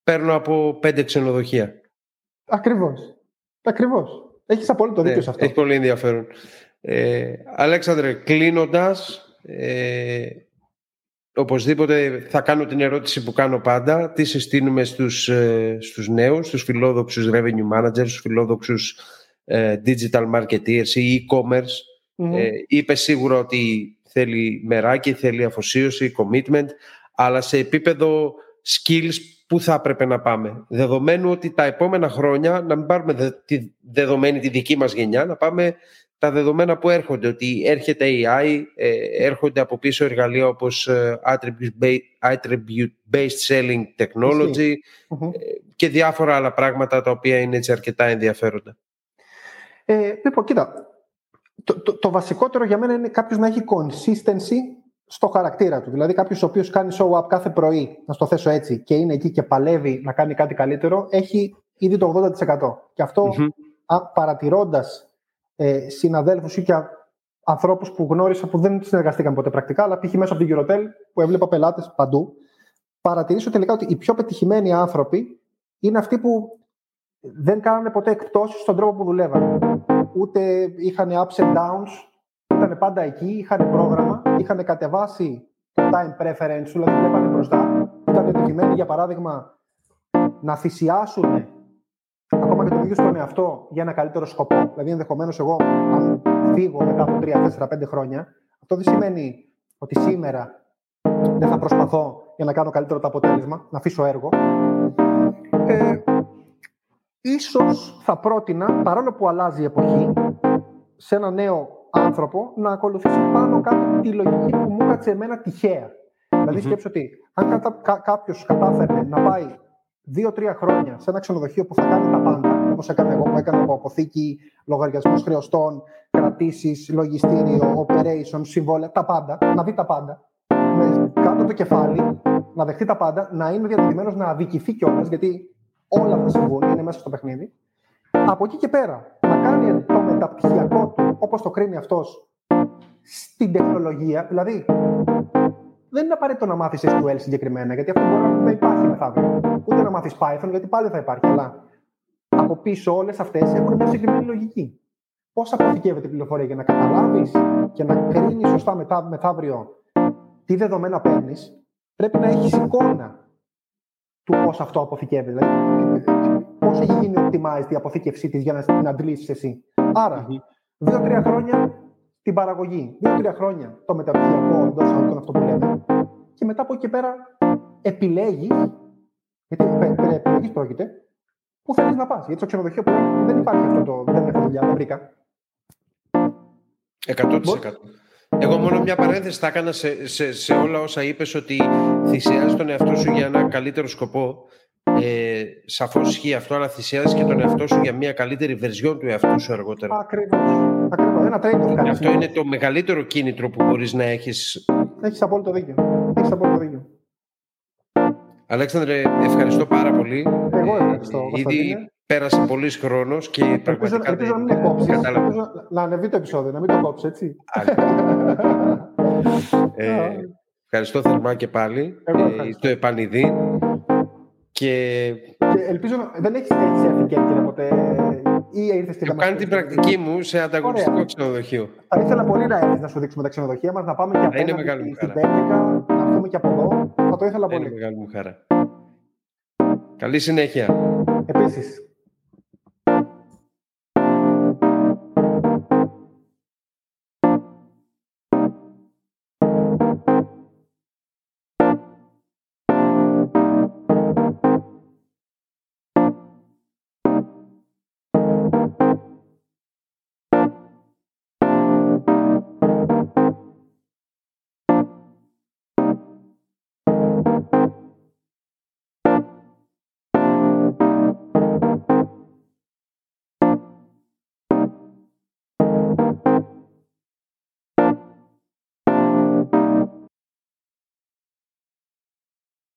παίρνω από πέντε ξενοδοχεία. Ακριβώς. Ακριβώς. Έχεις απόλυτο δίκιο ναι, σε αυτό. Έχει πολύ ενδιαφέρον. Ε, Αλέξανδρε, κλείνοντας, ε, οπωσδήποτε θα κάνω την ερώτηση που κάνω πάντα. Τι συστήνουμε στους, ε, στους νέους, στους φιλόδοξους revenue managers, στους φιλόδοξους ε, digital marketeers ή e-commerce. Ε, είπε σίγουρα ότι θέλει μεράκι, θέλει αφοσίωση, commitment, αλλά σε επίπεδο skills πού θα έπρεπε να πάμε. Δεδομένου ότι τα επόμενα χρόνια, να μην πάρουμε τη δεδομένη τη δική μας γενιά, να πάμε τα δεδομένα που έρχονται, ότι έρχεται AI, ε, έρχονται από πίσω εργαλεία όπως ε, attribute-based selling technology ε, και διάφορα άλλα πράγματα τα οποία είναι έτσι αρκετά ενδιαφέροντα. Ε, λοιπόν, κοίτα, το, το, το, βασικότερο για μένα είναι κάποιος να έχει consistency στο χαρακτήρα του. Δηλαδή, κάποιος ο οποίος κάνει show up κάθε πρωί, να στο θέσω έτσι, και είναι εκεί και παλεύει να κάνει κάτι καλύτερο, έχει ήδη το 80%. Και αυτό, mm-hmm. παρατηρώντας ε, συναδέλφους ή και ανθρώπους που γνώρισα που δεν συνεργαστήκαν ποτέ πρακτικά, αλλά π.χ. μέσα από την Eurotel που έβλεπα πελάτες παντού, παρατηρήσω τελικά ότι οι πιο πετυχημένοι άνθρωποι είναι αυτοί που δεν κάνανε ποτέ εκπτώσεις στον τρόπο που δουλεύαν. Ούτε είχαν ups and downs, ήταν πάντα εκεί, είχαν πρόγραμμα, είχαν κατεβάσει το time preference, δηλαδή βλέπανε μπροστά. Ήταν επιτυχημένοι, για παράδειγμα, να θυσιάσουν ακόμα και το ίδιο στον εαυτό για ένα καλύτερο σκοπό. Δηλαδή, ενδεχομένως, εγώ, αν φύγω μετά από 3, 4, 5 χρόνια, αυτό δεν σημαίνει ότι σήμερα δεν θα προσπαθώ για να κάνω καλύτερο το αποτέλεσμα, να αφήσω έργο. Ε, ίσως θα πρότεινα, παρόλο που αλλάζει η εποχή, σε ένα νέο άνθρωπο να ακολουθήσει πάνω κάτω τη λογική που μου έκατσε εμένα τυχαία. Δηλαδή, σκέψω ότι αν κάποιος κατάφερε να πάει δύο-τρία χρόνια σε ένα ξενοδοχείο που θα κάνει τα πάντα, όπως έκανα εγώ που έκανα από αποθήκη, λογαριασμούς χρεωστών, κρατήσεις, λογιστήριο, operation, συμβόλαια, τα πάντα, να δει τα πάντα. Με κάτω το κεφάλι, να δεχτεί τα πάντα, να είναι διατηρημένο να αδικηθεί κιόλας, γιατί όλα θα συμβούν, είναι μέσα στο παιχνίδι. Από εκεί και πέρα, να να κάνει το μεταπτυχιακό του όπως το κρίνει αυτός στην τεχνολογία, δηλαδή δεν είναι απαραίτητο να μάθεις SQL συγκεκριμένα, γιατί αυτό μπορεί να υπάρχει μεθαύριο. Ούτε να μάθεις Python, γιατί πάλι θα υπάρχει. Αλλά από πίσω όλες αυτές έχουν μια συγκεκριμένη λογική. Πώς αποθηκεύεται η πληροφορία για να καταλάβεις και να κρίνεις σωστά μετά, μεθαύριο τι δεδομένα παίρνεις, πρέπει να έχεις εικόνα του πώς αυτό αποθηκεύεται. Δηλαδή, πώς έχει γίνει optimized η αποθήκευσή της για να την αντλήσεις εσύ. Άρα, δύο-τρία χρόνια την παραγωγή. Δύο-τρία χρόνια το μεταπτυχιακό εντός αυτών αυτό που λέμε. Και μετά από εκεί και πέρα επιλέγεις, γιατί περί επιλογή πρόκειται, πού θέλεις να πας. Γιατί στο ξενοδοχείο πλέον δεν υπάρχει αυτό το δεν έχω δουλειά, δεν βρήκα. 100%. Εγώ μόνο μια παρένθεση θα έκανα σε, σε, σε όλα όσα είπες ότι θυσιάζεις τον εαυτό σου για ένα καλύτερο σκοπό. Ε, Σαφώς ισχύει αυτό, αλλά θυσιάζεις και τον εαυτό σου για μια καλύτερη βερζιόν του εαυτού σου αργότερα. Ακριβώς. Ένα trade Αυτό είναι το μεγαλύτερο κίνητρο που μπορείς να έχεις. Έχεις απόλυτο δίκιο. Έχεις απόλυτο δίκιο. Αλέξανδρε, ευχαριστώ πάρα πολύ. Εγώ ευχαριστώ. Ε, ήδη πέρασε πολύς χρόνος και πραγματικά. Ελπίζω να μην κόψεις. Να ανεβεί το επεισόδιο, να μην το κόψεις, έτσι. ε, ευχαριστώ θερμά και πάλι. Ε, το επανειδή. Και... και ελπίζω να... δεν έχεις έρθει και ποτέ ή ήρθες στην Έχω κάνει την πρακτική μου σε ανταγωνιστικό Ωραία. ξενοδοχείο. Θα ήθελα πολύ να έρθεις να σου δείξουμε τα ξενοδοχεία μας, να πάμε και απέναντι είναι μεγάλη μου χαρά. στην να έρθουμε και από εδώ. Θα το ήθελα πολύ. Είναι μεγάλη μου χαρά. Καλή συνέχεια. Επίσης,